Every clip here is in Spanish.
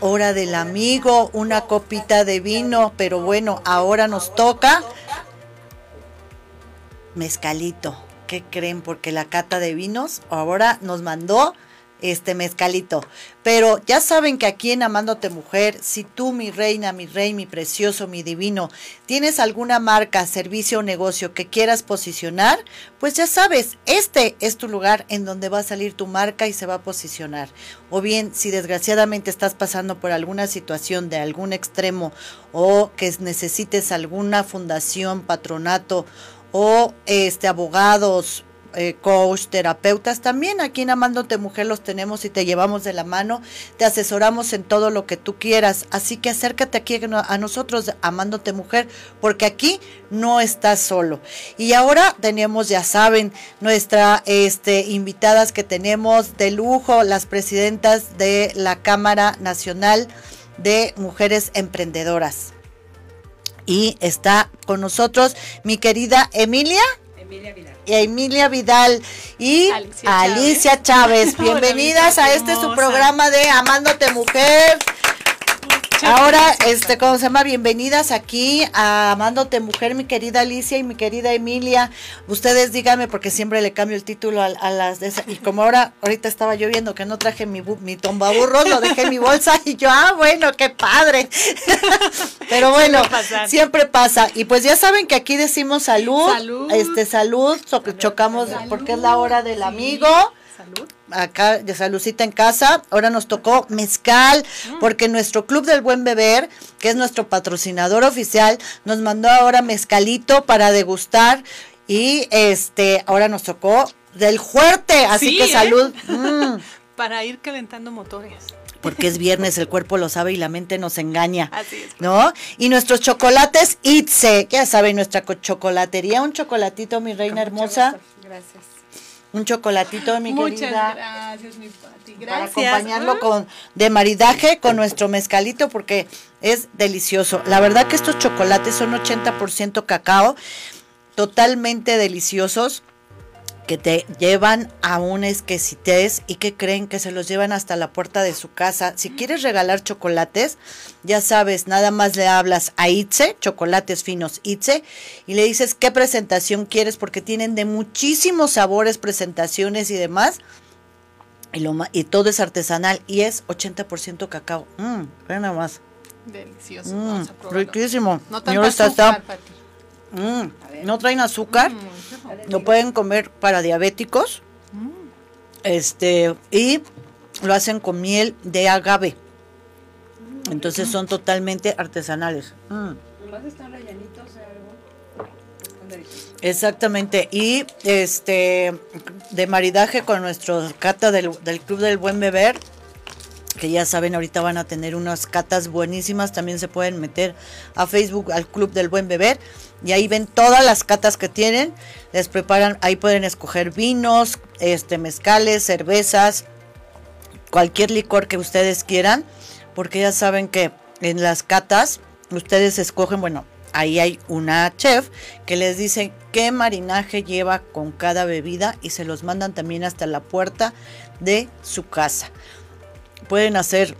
hora del amigo, una copita de vino, pero bueno, ahora nos toca mezcalito. ¿Qué creen? Porque la cata de vinos ahora nos mandó este mezcalito. Pero ya saben que aquí en Amándote Mujer, si tú, mi reina, mi rey, mi precioso, mi divino, tienes alguna marca, servicio o negocio que quieras posicionar, pues ya sabes, este es tu lugar en donde va a salir tu marca y se va a posicionar. O bien, si desgraciadamente estás pasando por alguna situación de algún extremo o que necesites alguna fundación, patronato o este abogados, eh, coach, terapeutas, también aquí en Amándote Mujer los tenemos y te llevamos de la mano, te asesoramos en todo lo que tú quieras, así que acércate aquí a nosotros, Amándote Mujer, porque aquí no estás solo. Y ahora tenemos, ya saben, nuestras este, invitadas que tenemos de lujo, las presidentas de la Cámara Nacional de Mujeres Emprendedoras. Y está con nosotros mi querida Emilia. Emilia Vidal y Emilia Vidal y Alicia, Chávez. Bienvenidas a este su programa de Amándote Mujer. Ahora, este, ¿cómo se llama? Bienvenidas aquí a Amándote Mujer, mi querida Alicia y mi querida Emilia. Ustedes díganme, porque siempre le cambio el título a, las de esas. Y como ahora, ahorita estaba yo viendo que no traje mi, mi tombaburro, lo dejé en mi bolsa y yo, ah, bueno, qué padre. Pero bueno, siempre pasa. Y pues ya saben que aquí decimos salud. Salud. Este, salud, chocamos porque es la hora del amigo. Salud acá de Salucita en casa. Ahora nos tocó mezcal, mm. porque nuestro Club del Buen Beber, que es nuestro patrocinador oficial, nos mandó ahora mezcalito para degustar. Y este, ahora nos tocó del fuerte, así que ¿eh? salud. Mm. para ir calentando motores porque es viernes, el cuerpo lo sabe y la mente nos engaña. Así es. ¿No? Y nuestros chocolates Itze, ya saben, nuestra chocolatería, un chocolatito, mi reina hermosa. Gracias un chocolatito de mi Muchas gracias, mi Pati. Gracias. Para acompañarlo con de maridaje con nuestro mezcalito porque es delicioso. La verdad que estos chocolates son 80% cacao, totalmente deliciosos que te llevan a un exquisitez y que creen que se los llevan hasta la puerta de su casa. Si quieres regalar chocolates, ya sabes, nada más le hablas a Itze, chocolates finos Itze, y le dices qué presentación quieres porque tienen de muchísimos sabores, presentaciones y demás. Y, lo, y todo es artesanal y es 80% cacao. Mmm, nada más. Delicioso. Mm, riquísimo. No tanto azúcar, Mm, no traen azúcar, mm, lo pueden comer para diabéticos. Mm. Este, y lo hacen con miel de agave. Entonces son totalmente artesanales. están rellenitos Exactamente, y este de maridaje con nuestro cata del, del Club del Buen Beber, que ya saben, ahorita van a tener unas catas buenísimas. También se pueden meter a Facebook al Club del Buen Beber y ahí ven todas las catas que tienen. Les preparan, ahí pueden escoger vinos, este, mezcales, cervezas, cualquier licor que ustedes quieran, porque ya saben que en las catas ustedes escogen, bueno, ahí hay una chef que les dice qué marinaje lleva con cada bebida y se los mandan también hasta la puerta de su casa pueden hacer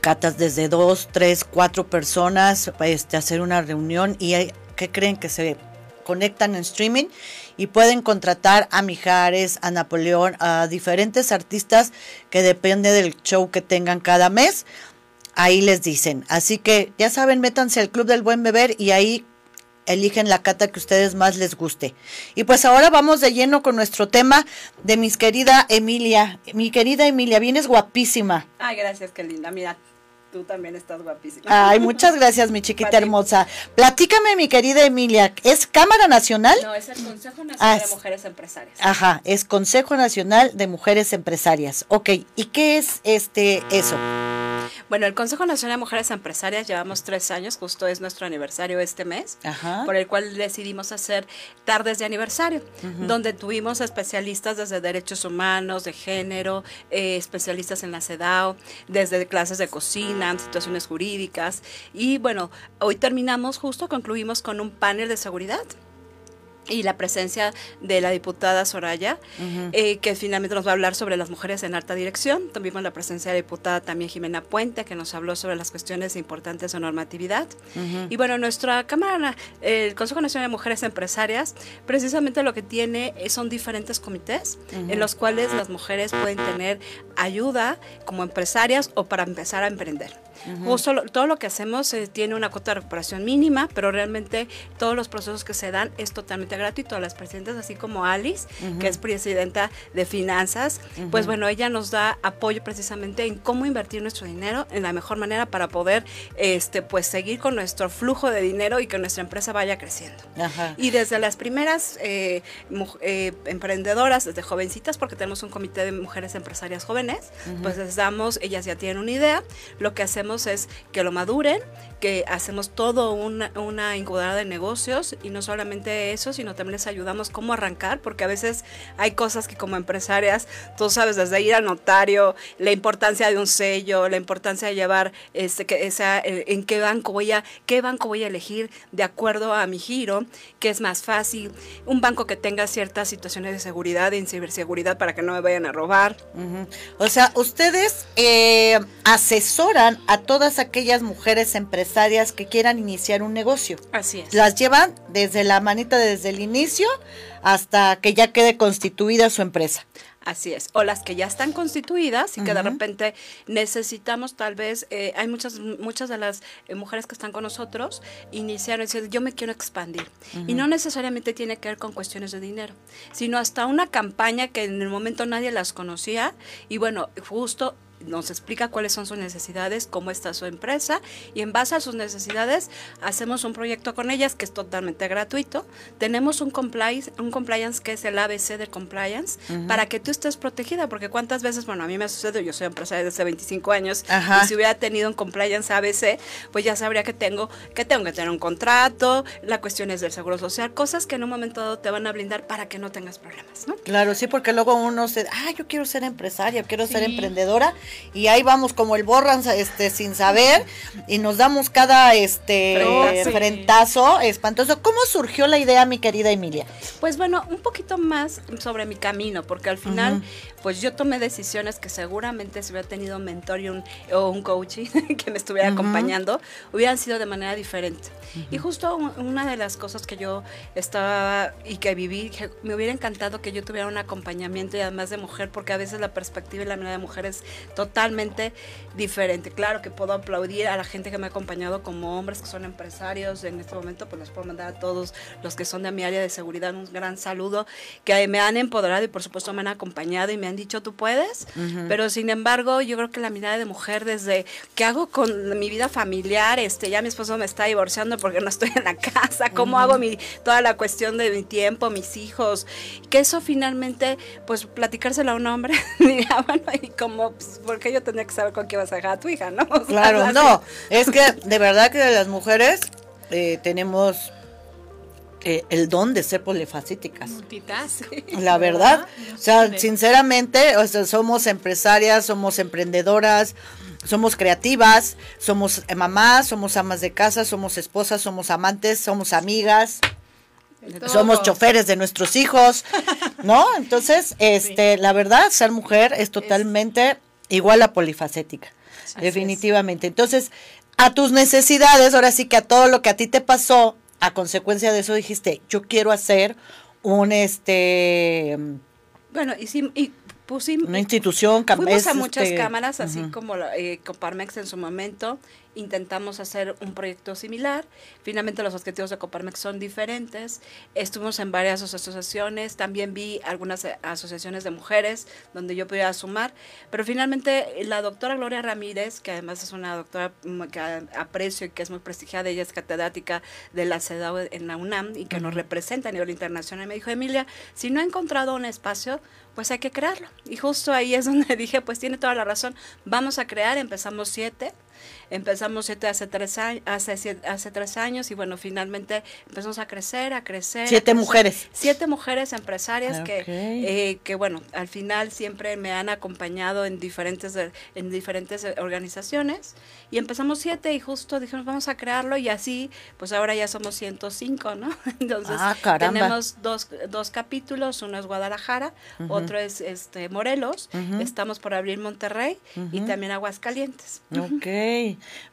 catas desde dos, tres, cuatro personas, este, hacer una reunión y ¿qué creen que se conectan en streaming? Y pueden contratar a Mijares, a Napoleón, a diferentes artistas que depende del show que tengan cada mes. Ahí les dicen. Así que ya saben, métanse al Club del Buen Beber y ahí eligen la cata que ustedes más les guste. Y pues ahora vamos de lleno con nuestro tema de mis querida Emilia. Mi querida Emilia, vienes guapísima. Ay, gracias, qué linda. Mira, tú también estás guapísima. Ay, muchas gracias, mi chiquita hermosa. Platícame, mi querida Emilia, ¿es Cámara Nacional? No, es el Consejo Nacional de Mujeres Empresarias. Ajá, es Consejo Nacional de Mujeres Empresarias. Ok, ¿y qué es este eso? Bueno, el Consejo Nacional de Mujeres Empresarias llevamos tres años, justo es nuestro aniversario este mes, por el cual decidimos hacer tardes de aniversario, donde tuvimos especialistas desde derechos humanos, de género, eh, especialistas en la CEDAW, desde clases de cocina, situaciones jurídicas. Y bueno, hoy terminamos justo, concluimos con un panel de seguridad y la presencia de la diputada Soraya, eh, que finalmente nos va a hablar sobre las mujeres en alta dirección. Tuvimos la presencia de la diputada también Jimena Puente, que nos habló sobre las cuestiones importantes de normatividad. Y bueno, nuestra Cámara, el Consejo Nacional de Mujeres Empresarias, precisamente lo que tiene son diferentes comités en los cuales las mujeres pueden tener ayuda como empresarias o para empezar a emprender. Todo lo que hacemos eh, tiene una cuota de recuperación mínima, pero realmente todos los procesos que se dan es totalmente gratuito. Las presidentes, así como Alice, que es presidenta de finanzas, pues bueno, ella nos da apoyo precisamente en cómo invertir nuestro dinero en la mejor manera para poder este, pues seguir con nuestro flujo de dinero y que nuestra empresa vaya creciendo. Y desde las primeras eh, eh, emprendedoras, desde jovencitas, porque tenemos un comité de mujeres empresarias jóvenes, pues les damos, ellas ya tienen una idea, lo que hacemos es que lo maduren, que hacemos todo una, incubadora de negocios y no solamente eso, sino también les ayudamos cómo arrancar, porque a veces hay cosas que como empresarias, tú sabes, desde ir al notario, la importancia de un sello, la importancia de llevar este, que esa, eh, en qué banco voy a, qué banco voy a elegir de acuerdo a mi giro, que es más fácil, un banco que tenga ciertas situaciones de seguridad y ciberseguridad para que no me vayan a robar. O sea, ustedes eh, asesoran a todas aquellas mujeres empresarias que quieran iniciar un negocio. Así es. Las llevan desde la manita desde el inicio hasta que ya quede constituida su empresa. Así es. O las que ya están constituidas y que de repente necesitamos tal vez, eh, hay muchas, muchas de las eh, mujeres que están con nosotros iniciaron diciendo yo me quiero expandir. Y no necesariamente tiene que ver con cuestiones de dinero, sino hasta una campaña que en el momento nadie las conocía y bueno, justo nos explica cuáles son sus necesidades, cómo está su empresa y en base a sus necesidades hacemos un proyecto con ellas que es totalmente gratuito. Tenemos un compliance, un compliance que es el ABC de compliance para que tú estés protegida, porque cuántas veces, bueno, a mí me ha sucedido, yo soy empresaria desde hace 25 años y si hubiera tenido un compliance ABC, pues ya sabría que tengo que tengo que tener un contrato, la cuestión es del seguro social, cosas que en un momento dado te van a blindar para que no tengas problemas, ¿no? Claro, sí, porque luego uno se, ah, yo quiero ser empresaria, quiero ser emprendedora y ahí vamos como el borran este sin saber y nos damos cada este frentazo espantoso. ¿Cómo surgió la idea, mi querida Emilia? Pues bueno, un poquito más sobre mi camino, porque al final pues yo tomé decisiones que seguramente si hubiera tenido un mentor y un, o un coaching que me estuviera acompañando, hubieran sido de manera diferente. Y justo una de las cosas que yo estaba y que viví, me hubiera encantado que yo tuviera un acompañamiento y además de mujer, porque a veces la perspectiva y la mirada de mujer es totalmente diferente. Claro que puedo aplaudir a la gente que me ha acompañado como hombres que son empresarios. En este momento pues les puedo mandar a todos los que son de mi área de seguridad un gran saludo, que me han empoderado y por supuesto me han acompañado y me han dicho tú puedes, pero sin embargo yo creo que la mirada de mujer desde qué hago con mi vida familiar, este ya mi esposo me está divorciando porque no estoy en la casa, cómo hago mi toda la cuestión de mi tiempo, mis hijos, que eso finalmente pues platicárselo a un hombre, diría, bueno, y como pues, porque yo tenía que saber con qué vas a dejar a tu hija, ¿no? claro, no, es que de verdad que las mujeres eh, tenemos eh, el don de ser polifacéticas. La verdad. O sea, sinceramente, o sea, somos empresarias, somos emprendedoras, somos creativas, somos mamás, somos amas de casa, somos esposas, somos amantes, somos amigas. Somos choferes de nuestros hijos, ¿no? Entonces, este, la verdad, ser mujer es totalmente igual a polifacética, definitivamente. Entonces, a tus necesidades, ahora sí que a todo lo que a ti te pasó, a consecuencia de eso dijiste, yo quiero hacer un este bueno, y, sí, y pusimos una institución, fuimos a muchas este, cámaras, así como eh, Coparmex en su momento, intentamos hacer un proyecto similar. Finalmente los objetivos de Coparmex son diferentes. Estuvimos en varias asociaciones, también vi algunas eh, asociaciones de mujeres donde yo podía sumar, pero finalmente la doctora Gloria Ramírez, que además es una doctora que aprecio y que es muy prestigiada, ella es catedrática de la CEDAW en la UNAM y que nos representa a nivel internacional, me dijo, Emilia, si no he encontrado un espacio, pues hay que crearlo. Y justo ahí es donde dije, pues tiene toda la razón, vamos a crear, empezamos siete, Empezamos siete hace tres, años, hace, hace tres años y bueno, finalmente empezamos a crecer, a crecer. Siete mujeres. Siete mujeres empresarias que, eh, que, bueno, al final siempre me han acompañado en diferentes, en diferentes organizaciones y empezamos siete y justo dijimos vamos a crearlo y así, pues ahora ya somos 105, ¿no? Entonces ah, tenemos dos, dos capítulos, uno es Guadalajara, otro es este Morelos, estamos por abrir Monterrey y también Aguascalientes. Ok,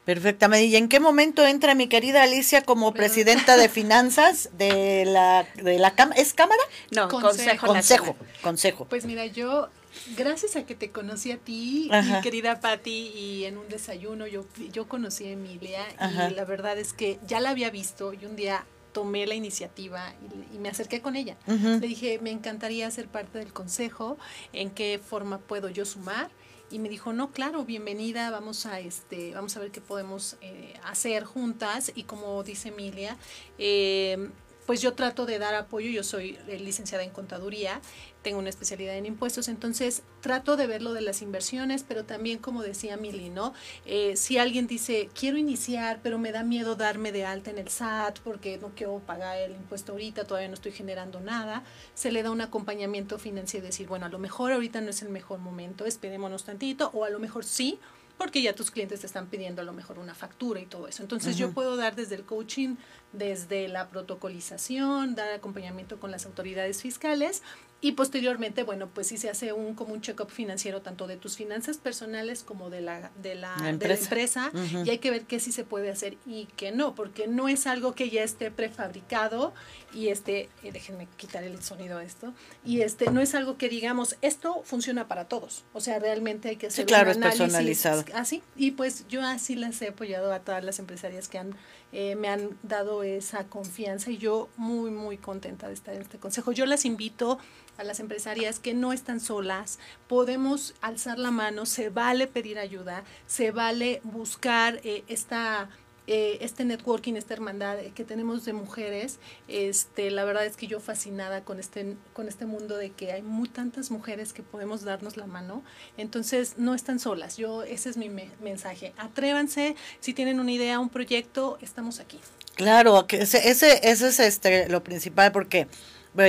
perfectamente. ¿Y en qué momento entra mi querida Alicia como presidenta de finanzas de la, de la ¿Es Cámara? No, Consejo. Consejo, consejo. Pues mira, yo gracias a que te conocí a ti, mi querida Patti, y en un desayuno yo, yo conocí a Emilia y la verdad es que ya la había visto y un día tomé la iniciativa y, me acerqué con ella. Le dije, me encantaría ser parte del consejo, en qué forma puedo yo sumar. Y me dijo, no, claro, bienvenida, vamos a, este, vamos a ver qué podemos eh, hacer juntas. Y como dice Emilia, eh, pues yo trato de dar apoyo, yo soy eh, licenciada en contaduría, tengo una especialidad en impuestos, entonces trato de ver lo de las inversiones, pero también como decía Mili, ¿no? Eh, si alguien dice, quiero iniciar, pero me da miedo darme de alta en el SAT porque no quiero pagar el impuesto ahorita, todavía no estoy generando nada, se le da un acompañamiento financiero y decir, bueno, a lo mejor ahorita no es el mejor momento, esperémonos tantito, o a lo mejor sí, porque ya tus clientes te están pidiendo a lo mejor una factura y todo eso. Entonces yo puedo dar desde el coaching, desde la protocolización, dar acompañamiento con las autoridades fiscales y posteriormente, bueno, pues sí se hace un como un check-up financiero tanto de tus finanzas personales como de la, de la, empresa, y hay que ver qué sí se puede hacer y qué no, porque no es algo que ya esté prefabricado y este, eh, déjenme quitar el sonido a esto, y este no es algo que digamos, esto funciona para todos, o sea, realmente hay que hacer claro, un análisis. personalizado. así, y pues yo así las he apoyado a todas las empresarias que han eh, me han dado esa confianza y yo muy, muy contenta de estar en este consejo. Yo las invito a las empresarias que no están solas, podemos alzar la mano, se vale pedir ayuda, se vale buscar eh, esta eh, este networking, esta hermandad que tenemos de mujeres, este, la verdad es que yo fascinada con este, con este mundo de que hay muy tantas mujeres que podemos darnos la mano, entonces no están solas, yo, ese es mi mensaje, atrévanse, si tienen una idea, un proyecto, estamos aquí. Claro, que ese, ese, ese es este, lo principal porque...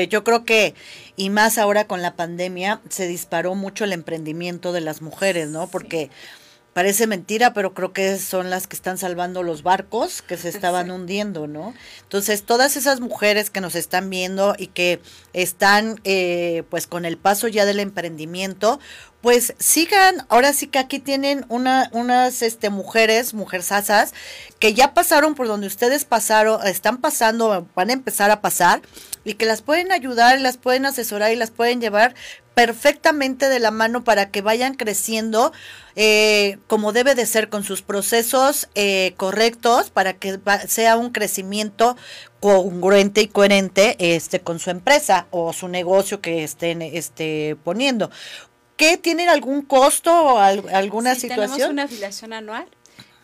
Yo creo que, y más ahora con la pandemia, se disparó mucho el emprendimiento de las mujeres, ¿no? Porque Parece mentira, pero creo que son las que están salvando los barcos que se estaban hundiendo, ¿no? Entonces, todas esas mujeres que nos están viendo y que están, eh, pues, con el paso ya del emprendimiento, pues sigan, ahora sí que aquí tienen una, unas este, mujeres, mujersasas, que ya pasaron por donde ustedes pasaron, están pasando, van a empezar a pasar, y que las pueden ayudar, las pueden asesorar y las pueden llevar perfectamente de la mano para que vayan creciendo eh, como debe de ser con sus procesos eh, correctos para que sea un crecimiento congruente y coherente este con su empresa o su negocio que estén este poniendo. ¿Qué tienen algún costo o alguna sí, situación? Tenemos una afiliación anual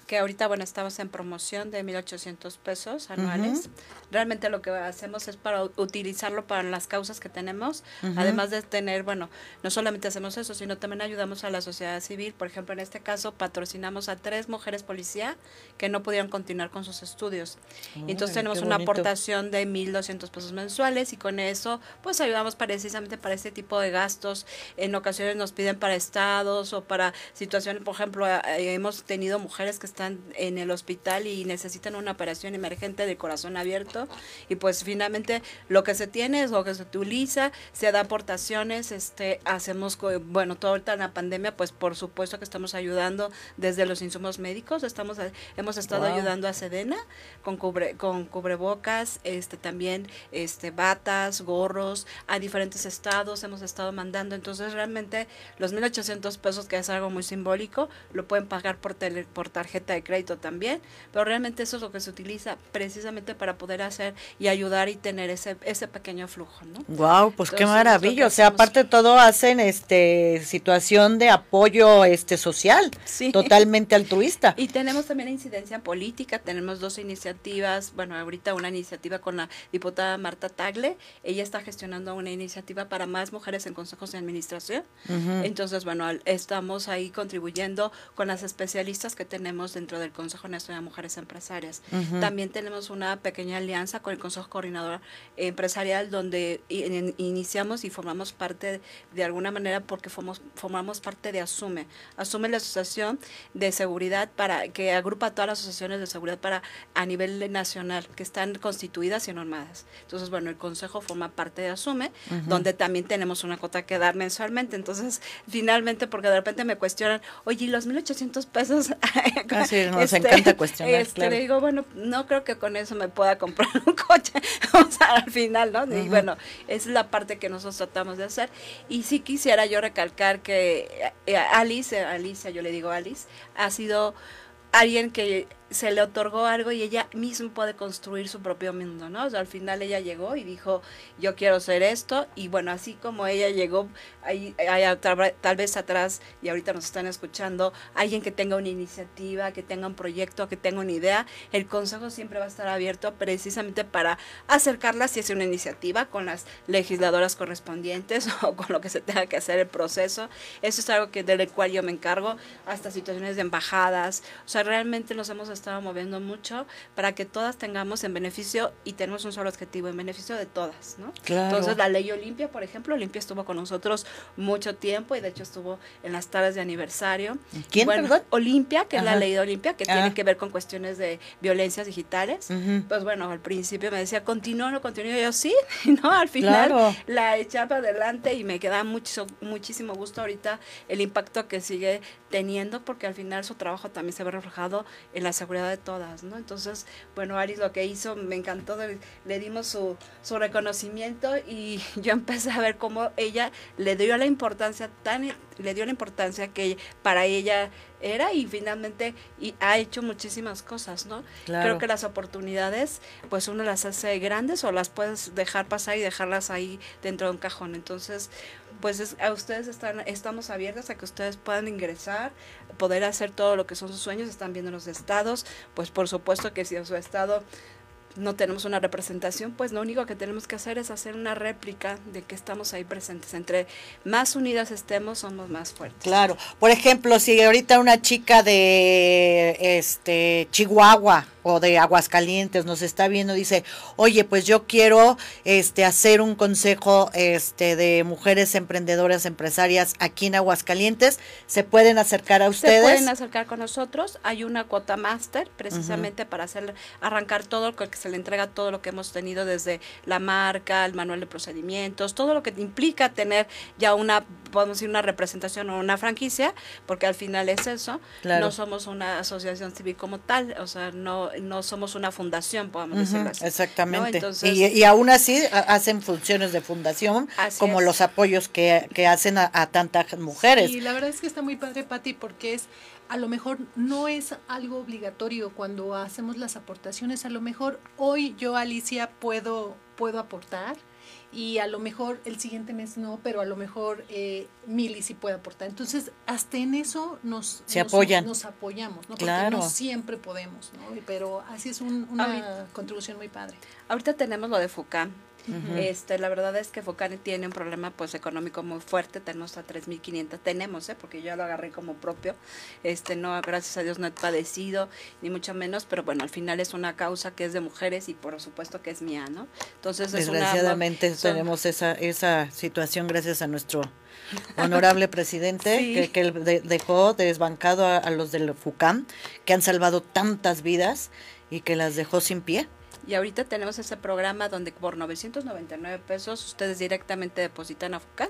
que ahorita, bueno, estamos en promoción de 1.800 pesos anuales. Realmente lo que hacemos es para utilizarlo para las causas que tenemos, además de tener, bueno, no solamente hacemos eso, sino también ayudamos a la sociedad civil. Por ejemplo, en este caso patrocinamos a tres mujeres policía que no pudieron continuar con sus estudios. Entonces tenemos una aportación de 1.200 pesos mensuales y con eso pues ayudamos precisamente para este tipo de gastos. En ocasiones nos piden para estados o para situaciones, por ejemplo, eh, hemos tenido mujeres que están en el hospital y necesitan una operación emergente de corazón abierto. Y pues finalmente lo que se tiene es lo que se utiliza, se da aportaciones, este, hacemos, bueno, todo ahorita en la pandemia, pues por supuesto que estamos ayudando desde los insumos médicos, estamos, hemos estado ayudando a Sedena con, cubre, con cubrebocas, este, también este, batas, gorros, a diferentes estados hemos estado mandando, entonces realmente los 1.800 pesos, que es algo muy simbólico, lo pueden pagar por, tele, por tarjeta de crédito también, pero realmente eso es lo que se utiliza precisamente para poder hacer y ayudar y tener ese, ese pequeño flujo, ¿no? Wow, pues qué maravilla. O sea, aparte de todo hacen este situación de apoyo este social, totalmente altruista. Y tenemos también incidencia política, tenemos dos iniciativas, bueno, ahorita una iniciativa con la diputada Marta Tagle, ella está gestionando una iniciativa para más mujeres en consejos de administración. Entonces, bueno, estamos ahí contribuyendo con las especialistas que tenemos dentro del Consejo Nacional de Mujeres Empresarias. También tenemos una pequeña alianza con el Consejo Coordinador Empresarial donde iniciamos y formamos parte de alguna manera porque formamos, formamos parte de ASUME. ASUME la Asociación de Seguridad para que agrupa todas las asociaciones de seguridad para a nivel nacional que están constituidas y normadas. Entonces, bueno, el Consejo forma parte de ASUME, donde también tenemos una cuota que dar mensualmente. Entonces, finalmente, porque de repente me cuestionan, oye, ¿y los 1.800 pesos? Sí, nos este, encanta cuestionar, este, Le digo, bueno, no creo que con eso me pueda comprar un coche, o sea, al final, ¿no? Y bueno, esa es la parte que nosotros tratamos de hacer. Y sí quisiera yo recalcar que eh, Alice, Alicia, yo le digo Alice, ha sido alguien que se le otorgó algo y ella misma puede construir su propio mundo, ¿no? O sea, al final ella llegó y dijo, yo quiero ser esto, y bueno, así como ella llegó, hay, tal vez atrás, y ahorita nos están escuchando, alguien que tenga una iniciativa, que tenga un proyecto, que tenga una idea, el consejo siempre va a estar abierto precisamente para acercarla si es una iniciativa con las legisladoras correspondientes o con lo que se tenga que hacer el proceso. Eso es algo que del cual yo me encargo, hasta situaciones de embajadas, o sea, realmente nos hemos estaba moviendo mucho para que todas tengamos en beneficio y tenemos un solo objetivo, en beneficio de todas, ¿no? Entonces la ley Olimpia, por ejemplo, Olimpia estuvo con nosotros mucho tiempo y de hecho estuvo en las tardes de aniversario. ¿Quién, bueno, Olimpia, que es la ley de Olimpia, que tiene ah. que ver con cuestiones de violencias digitales. Pues bueno, al principio me decía, continúo, no continúo, yo sí, ¿no? Al final la echaba adelante y me queda mucho, muchísimo gusto ahorita el impacto que sigue teniendo porque al final su trabajo también se ve reflejado en la seguridad de todas, ¿no? Entonces, bueno, Aris lo que hizo, me encantó, le dimos su, su reconocimiento y yo empecé a ver cómo ella le dio la importancia tan, le dio la importancia que para ella era y finalmente y ha hecho muchísimas cosas, ¿no? Creo que las oportunidades, pues uno las hace grandes o las puedes dejar pasar y dejarlas ahí dentro de un cajón. Entonces, pues a ustedes están, estamos abiertos a que ustedes puedan ingresar, poder hacer todo lo que son sus sueños, están viendo los estados, pues por supuesto que si en su estado no tenemos una representación, pues lo único que tenemos que hacer es hacer una réplica de que estamos ahí presentes. Entre más unidas estemos, somos más fuertes. Claro. Por ejemplo, si ahorita una chica de este Chihuahua o de Aguascalientes nos está viendo dice, "Oye, pues yo quiero este hacer un consejo este de mujeres emprendedoras empresarias aquí en Aguascalientes", ¿se pueden acercar a ustedes? Se pueden acercar con nosotros. Hay una cuota máster precisamente para hacer arrancar todo lo que se le entrega todo lo que hemos tenido desde la marca, el manual de procedimientos, todo lo que implica tener ya una, podemos decir, una representación o una franquicia, porque al final es eso. No somos una asociación civil como tal, o sea, no, no somos una fundación, podemos decirlo así. Exactamente. y, aún así hacen funciones de fundación, como los apoyos que, hacen a, a tantas mujeres. Y la verdad es que está muy padre, Patti, porque es a lo mejor no es algo obligatorio cuando hacemos las aportaciones. A lo mejor hoy yo, Alicia, puedo, puedo aportar y a lo mejor el siguiente mes no, pero a lo mejor eh, Mili sí puede aportar. Entonces, hasta en eso nos, Se apoyan. nos apoyamos, ¿no? Porque no siempre podemos, ¿no? Pero así es una contribución muy padre. Ahorita tenemos lo de FUCAM, este, la verdad es que Focani tiene un problema pues económico muy fuerte, tenemos a 3.500, tenemos, ¿eh? porque yo ya lo agarré como propio, este, no, gracias a Dios no he padecido, ni mucho menos, pero bueno, al final es una causa que es de mujeres y por supuesto que es mía, ¿no? Entonces Desgraciadamente tenemos esa, esa situación gracias a nuestro honorable presidente que, dejó desbancado a, a los del FUCAM, que han salvado tantas vidas y que las dejó sin pie. Y ahorita tenemos ese programa donde por 999 pesos ustedes directamente depositan a FUCAN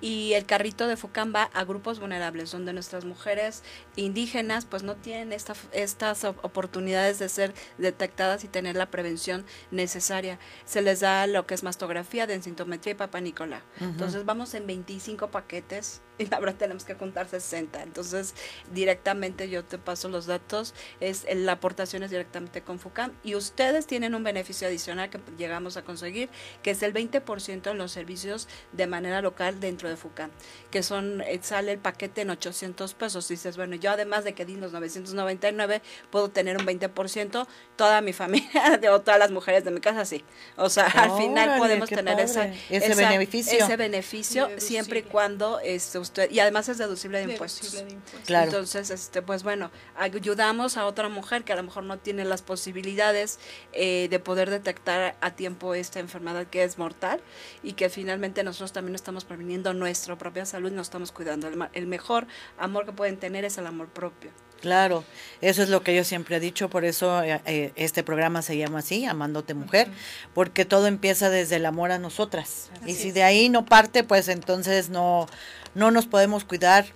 y el carrito de FUCAM va a grupos vulnerables, donde nuestras mujeres indígenas pues no tienen esta, estas oportunidades de ser detectadas y tener la prevención necesaria. Se les da lo que es mastografía, densitometría y papá Nicolás. Entonces vamos en 25 paquetes y ahora tenemos que contar 60. Entonces directamente yo te paso los datos, es la aportación es directamente con FUCAM y ustedes tienen un beneficio adicional que llegamos a conseguir, que es el 20% en los servicios de manera local dentro de FUCAM, que son, eh, sale el paquete en 800 pesos. Dices, bueno, yo además de que di los 999, puedo tener un 20%, toda mi familia o todas las mujeres de mi casa, sí. O sea, al final podemos tener esa, ese beneficio. Ese beneficio, siempre y cuando este, usted, y además es deducible de, impuestos. Claro. Entonces, este, pues bueno, ayudamos a otra mujer que a lo mejor no tiene las posibilidades eh, de poder detectar a tiempo esta enfermedad que es mortal y que finalmente nosotros también estamos previniendo nuestra propia salud y nos estamos cuidando. el mejor amor que pueden tener es el amor propio. Claro, eso es lo que yo siempre he dicho, por eso eh, eh, este programa se llama así, Amándote Mujer, porque todo empieza desde el amor a nosotras. y si de ahí no parte, pues entonces no, no nos podemos cuidar.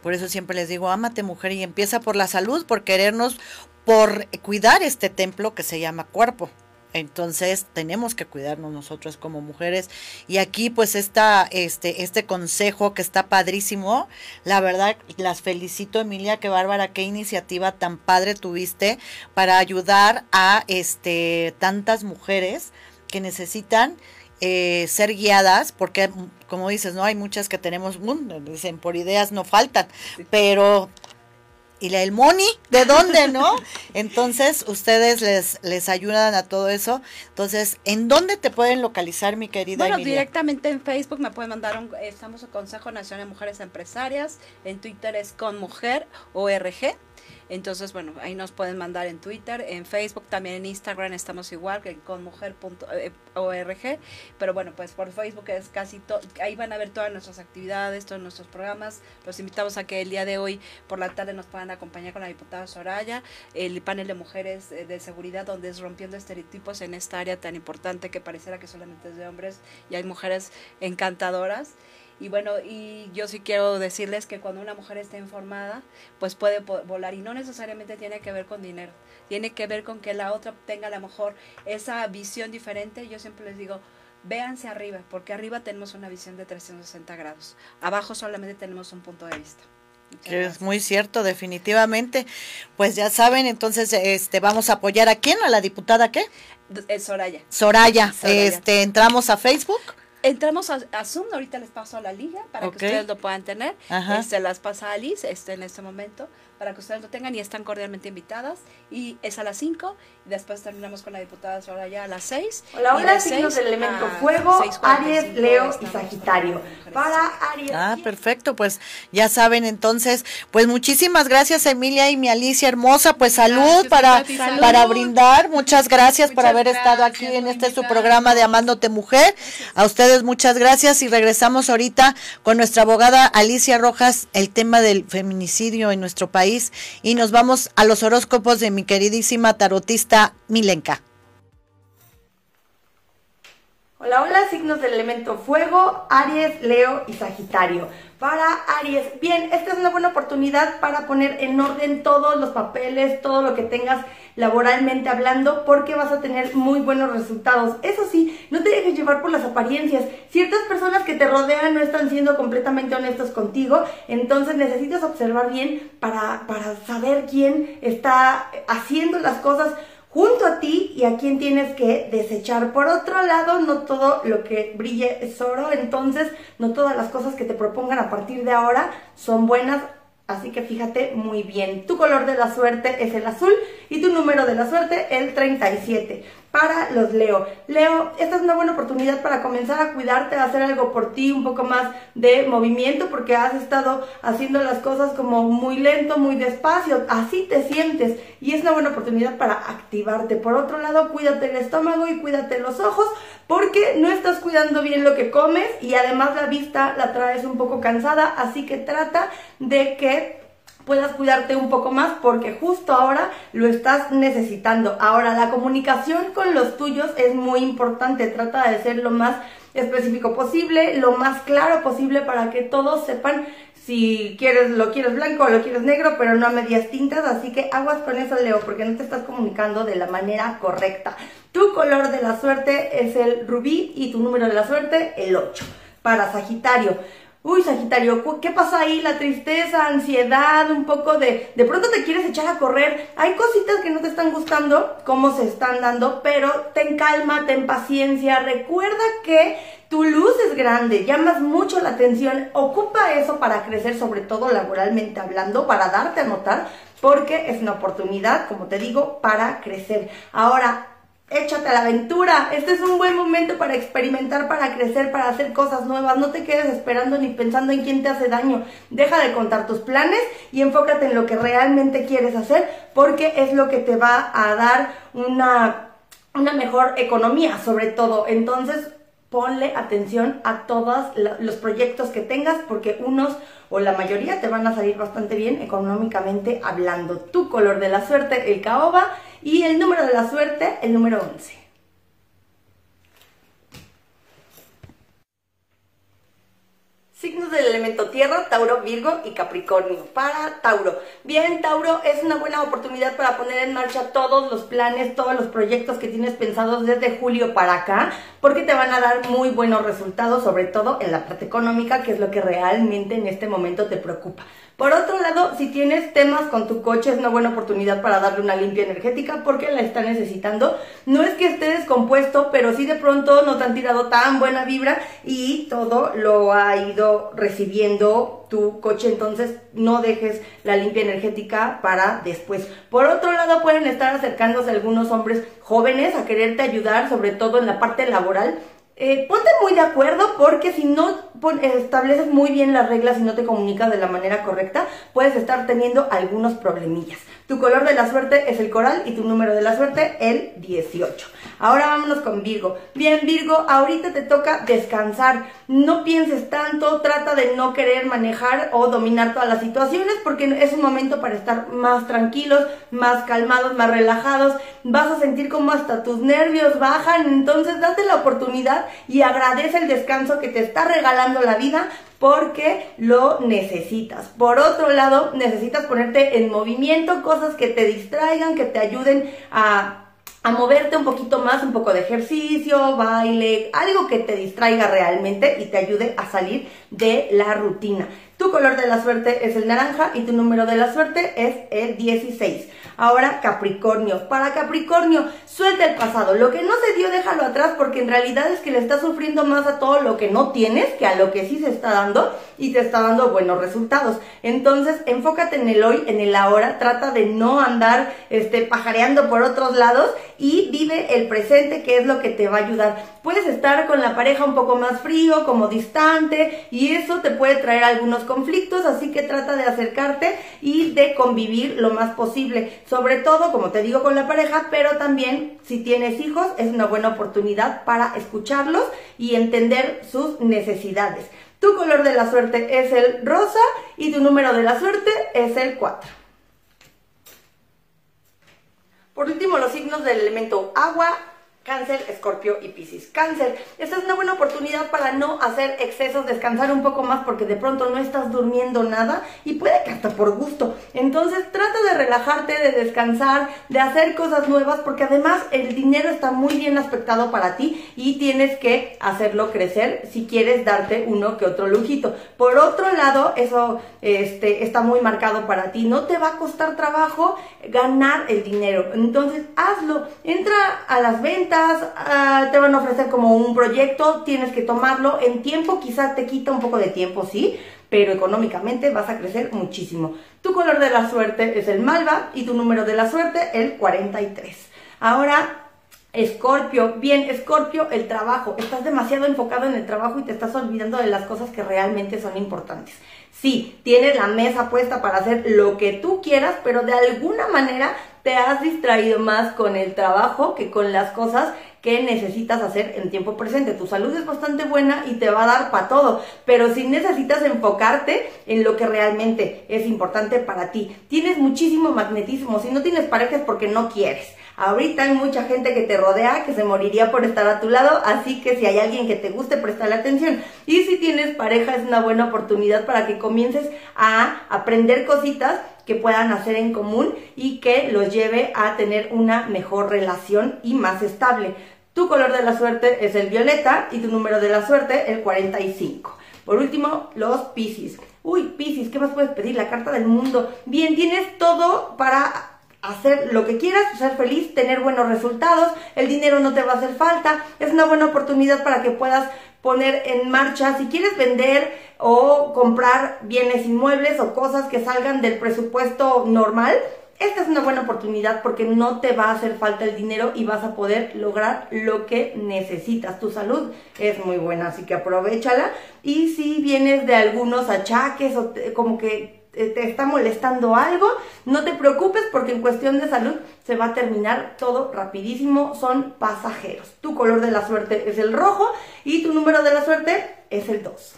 Por eso siempre les digo, ámate mujer y empieza por la salud, por querernos, por cuidar este templo que se llama cuerpo. Entonces tenemos que cuidarnos nosotros como mujeres. Y aquí pues está este, este consejo que está padrísimo. La verdad, las felicito Emilia, qué bárbara, qué iniciativa tan padre tuviste para ayudar a este, tantas mujeres que necesitan eh, ser guiadas, porque como dices, no hay muchas que tenemos, dicen, por ideas no faltan, pero y el money, ¿de dónde, no? Entonces, ustedes les, les ayudan a todo eso. Entonces, ¿en dónde te pueden localizar, mi querida Bueno, directamente en Facebook me pueden mandar un, estamos en Consejo Nacional de Mujeres Empresarias, en Twitter es con mujer ORG entonces, bueno, ahí nos pueden mandar en Twitter, en Facebook, también en Instagram estamos igual que con mujer.org. Pero bueno, pues por Facebook es casi todo, ahí van a ver todas nuestras actividades, todos nuestros programas. Los invitamos a que el día de hoy por la tarde nos puedan acompañar con la diputada Soraya, el panel de mujeres eh, de seguridad donde es rompiendo estereotipos en esta área tan importante que pareciera que solamente es de hombres y hay mujeres encantadoras. Y bueno, y yo sí quiero decirles que cuando una mujer está informada, pues puede volar y no necesariamente tiene que ver con dinero, tiene que ver con que la otra tenga a lo mejor esa visión diferente. Yo siempre les digo, véanse arriba, porque arriba tenemos una visión de 360 grados, abajo solamente tenemos un punto de vista. Que es muy cierto, definitivamente. Pues ya saben, entonces este vamos a apoyar a quién, a la diputada qué? Eh, Soraya. Soraya. Soraya. Este, entramos a Facebook. Entramos a, Zoom, ahorita les paso a la liga para que ustedes lo puedan tener. Se este, las pasa Alice este, en este momento para que ustedes lo tengan y están cordialmente invitadas. Y es a las 5 y después terminamos con la diputada ya a las 6. Hola, hola, signos del elemento fuego, Aries, Leo y Sagitario. Para Aries. Ah, perfecto, pues ya saben entonces, pues muchísimas gracias Emilia y mi Alicia hermosa, pues salud para, para brindar, muchas gracias por haber estado aquí en este su programa de Amándote Mujer. A ustedes muchas gracias y regresamos ahorita con nuestra abogada Alicia Rojas, el tema del feminicidio en nuestro país y nos vamos a los horóscopos de mi queridísima tarotista Milenka. Hola, hola, signos del elemento fuego, Aries, Leo y Sagitario. Para Aries, bien, esta es una buena oportunidad para poner en orden todos los papeles, todo lo que tengas laboralmente hablando, porque vas a tener muy buenos resultados. Eso sí, no te dejes llevar por las apariencias. Ciertas personas que te rodean no están siendo completamente honestos contigo, entonces necesitas observar bien para, para saber quién está haciendo las cosas junto a ti y a quién tienes que desechar. Por otro lado, no todo lo que brille es oro, entonces no todas las cosas que te propongan a partir de ahora son buenas. Así que fíjate muy bien. Tu color de la suerte es el azul y tu número de la suerte el 37 para los Leo. Leo, esta es una buena oportunidad para comenzar a cuidarte, a hacer algo por ti, un poco más de movimiento, porque has estado haciendo las cosas como muy lento, muy despacio, así te sientes y es una buena oportunidad para activarte. Por otro lado, cuídate el estómago y cuídate los ojos, porque no estás cuidando bien lo que comes y además la vista la traes un poco cansada, así que trata de que puedas cuidarte un poco más porque justo ahora lo estás necesitando. Ahora, la comunicación con los tuyos es muy importante. Trata de ser lo más específico posible, lo más claro posible para que todos sepan si quieres lo quieres blanco o lo quieres negro, pero no a medias tintas, así que aguas con eso, Leo, porque no te estás comunicando de la manera correcta. Tu color de la suerte es el rubí y tu número de la suerte el 8. Para Sagitario, Uy, Sagitario, ¿qué pasa ahí? La tristeza, ansiedad, un poco de... De pronto te quieres echar a correr. Hay cositas que no te están gustando, cómo se están dando, pero ten calma, ten paciencia. Recuerda que tu luz es grande, llamas mucho la atención. Ocupa eso para crecer, sobre todo laboralmente hablando, para darte a notar, porque es una oportunidad, como te digo, para crecer. Ahora, échate a la aventura. Este es un buen momento para experimentar, para crecer, para hacer cosas nuevas. No te quedes esperando ni pensando en quién te hace daño. Deja de contar tus planes y enfócate en lo que realmente quieres hacer porque es lo que te va a dar una, una mejor economía sobre todo. Entonces, ponle atención a todos los proyectos que tengas porque unos o la mayoría te van a salir bastante bien económicamente hablando. Tu color de la suerte, el caoba y el número de la suerte, el número 11. Signos del elemento tierra, Tauro, Virgo y Capricornio. Para Tauro. Bien, Tauro, es una buena oportunidad para poner en marcha todos los planes, todos los proyectos que tienes pensados desde julio para acá, porque te van a dar muy buenos resultados, sobre todo en la parte económica, que es lo que realmente en este momento te preocupa. Por otro lado, si tienes temas con tu coche, es una buena oportunidad para darle una limpia energética porque la está necesitando. No es que esté descompuesto, pero sí de pronto no te han tirado tan buena vibra y todo lo ha ido recibiendo tu coche, entonces no dejes la limpia energética para después. Por otro lado, pueden estar acercándose algunos hombres jóvenes a quererte ayudar, sobre todo en la parte laboral eh, ponte muy de acuerdo porque si no estableces muy bien las reglas y no te comunicas de la manera correcta, puedes estar teniendo algunos problemillas. Tu color de la suerte es el coral y tu número de la suerte el 18. Ahora vámonos con Virgo. Bien, Virgo, ahorita te toca descansar. No pienses tanto, trata de no querer manejar o dominar todas las situaciones porque es un momento para estar más tranquilos, más calmados, más relajados. Vas a sentir como hasta tus nervios bajan, entonces date la oportunidad y agradece el descanso que te está regalando la vida porque lo necesitas. Por otro lado, necesitas ponerte en movimiento, cosas que te distraigan, que te ayuden a a moverte un poquito más, un poco de ejercicio, baile, algo que te distraiga realmente y te ayude a salir de la rutina. Tu color de la suerte es el naranja y tu número de la suerte es el 16. Ahora Capricornio. Para Capricornio, suelta el pasado. Lo que no se dio, déjalo atrás porque en realidad es que le estás sufriendo más a todo lo que no tienes que a lo que sí se está dando y te está dando buenos resultados. Entonces, enfócate en el hoy, en el ahora. Trata de no andar este, pajareando por otros lados y vive el presente que es lo que te va a ayudar. Puedes estar con la pareja un poco más frío, como distante y eso te puede traer algunos conflictos, así que trata de acercarte y de convivir lo más posible. Sobre todo, como te digo, con la pareja, pero también si tienes hijos, es una buena oportunidad para escucharlos y entender sus necesidades. Tu color de la suerte es el rosa y tu número de la suerte es el 4. Por último, los signos del elemento agua Cáncer, Escorpio y Piscis. Cáncer, esta es una buena oportunidad para no hacer excesos, descansar un poco más porque de pronto no estás durmiendo nada y puede que hasta por gusto. Entonces trata de relajarte, de descansar, de hacer cosas nuevas porque además el dinero está muy bien aspectado para ti y tienes que hacerlo crecer si quieres darte uno que otro lujito. Por otro lado, eso este, está muy marcado para ti. No te va a costar trabajo ganar el dinero. Entonces hazlo. Entra a las ventas Ah, te van a ofrecer como un proyecto, tienes que tomarlo en tiempo, quizás te quita un poco de tiempo, sí, pero económicamente vas a crecer muchísimo. Tu color de la suerte es el malva y tu número de la suerte el 43. Ahora Escorpio, bien, Escorpio, el trabajo. Estás demasiado enfocado en el trabajo y te estás olvidando de las cosas que realmente son importantes. Sí, tienes la mesa puesta para hacer lo que tú quieras, pero de alguna manera te has distraído más con el trabajo que con las cosas que necesitas hacer en tiempo presente. Tu salud es bastante buena y te va a dar para todo, pero si necesitas enfocarte en lo que realmente es importante para ti. Tienes muchísimo magnetismo, si no tienes pareja es porque no quieres. Ahorita hay mucha gente que te rodea que se moriría por estar a tu lado, así que si hay alguien que te guste, la atención. Y si tienes pareja, es una buena oportunidad para que comiences a aprender cositas que puedan hacer en común y que los lleve a tener una mejor relación y más estable. Tu color de la suerte es el violeta y tu número de la suerte el 45. Por último, los Piscis. Uy, Piscis, ¿qué más puedes pedir? La carta del mundo. Bien, tienes todo para hacer lo que quieras, ser feliz, tener buenos resultados, el dinero no te va a hacer falta, es una buena oportunidad para que puedas poner en marcha, si quieres vender o comprar bienes inmuebles o cosas que salgan del presupuesto normal, esta es una buena oportunidad porque no te va a hacer falta el dinero y vas a poder lograr lo que necesitas. Tu salud es muy buena, así que aprovechala. Y si vienes de algunos achaques o como que te está molestando algo, no te preocupes porque en cuestión de salud se va a terminar todo rapidísimo, son pasajeros. Tu color de la suerte es el rojo y tu número de la suerte es el 2.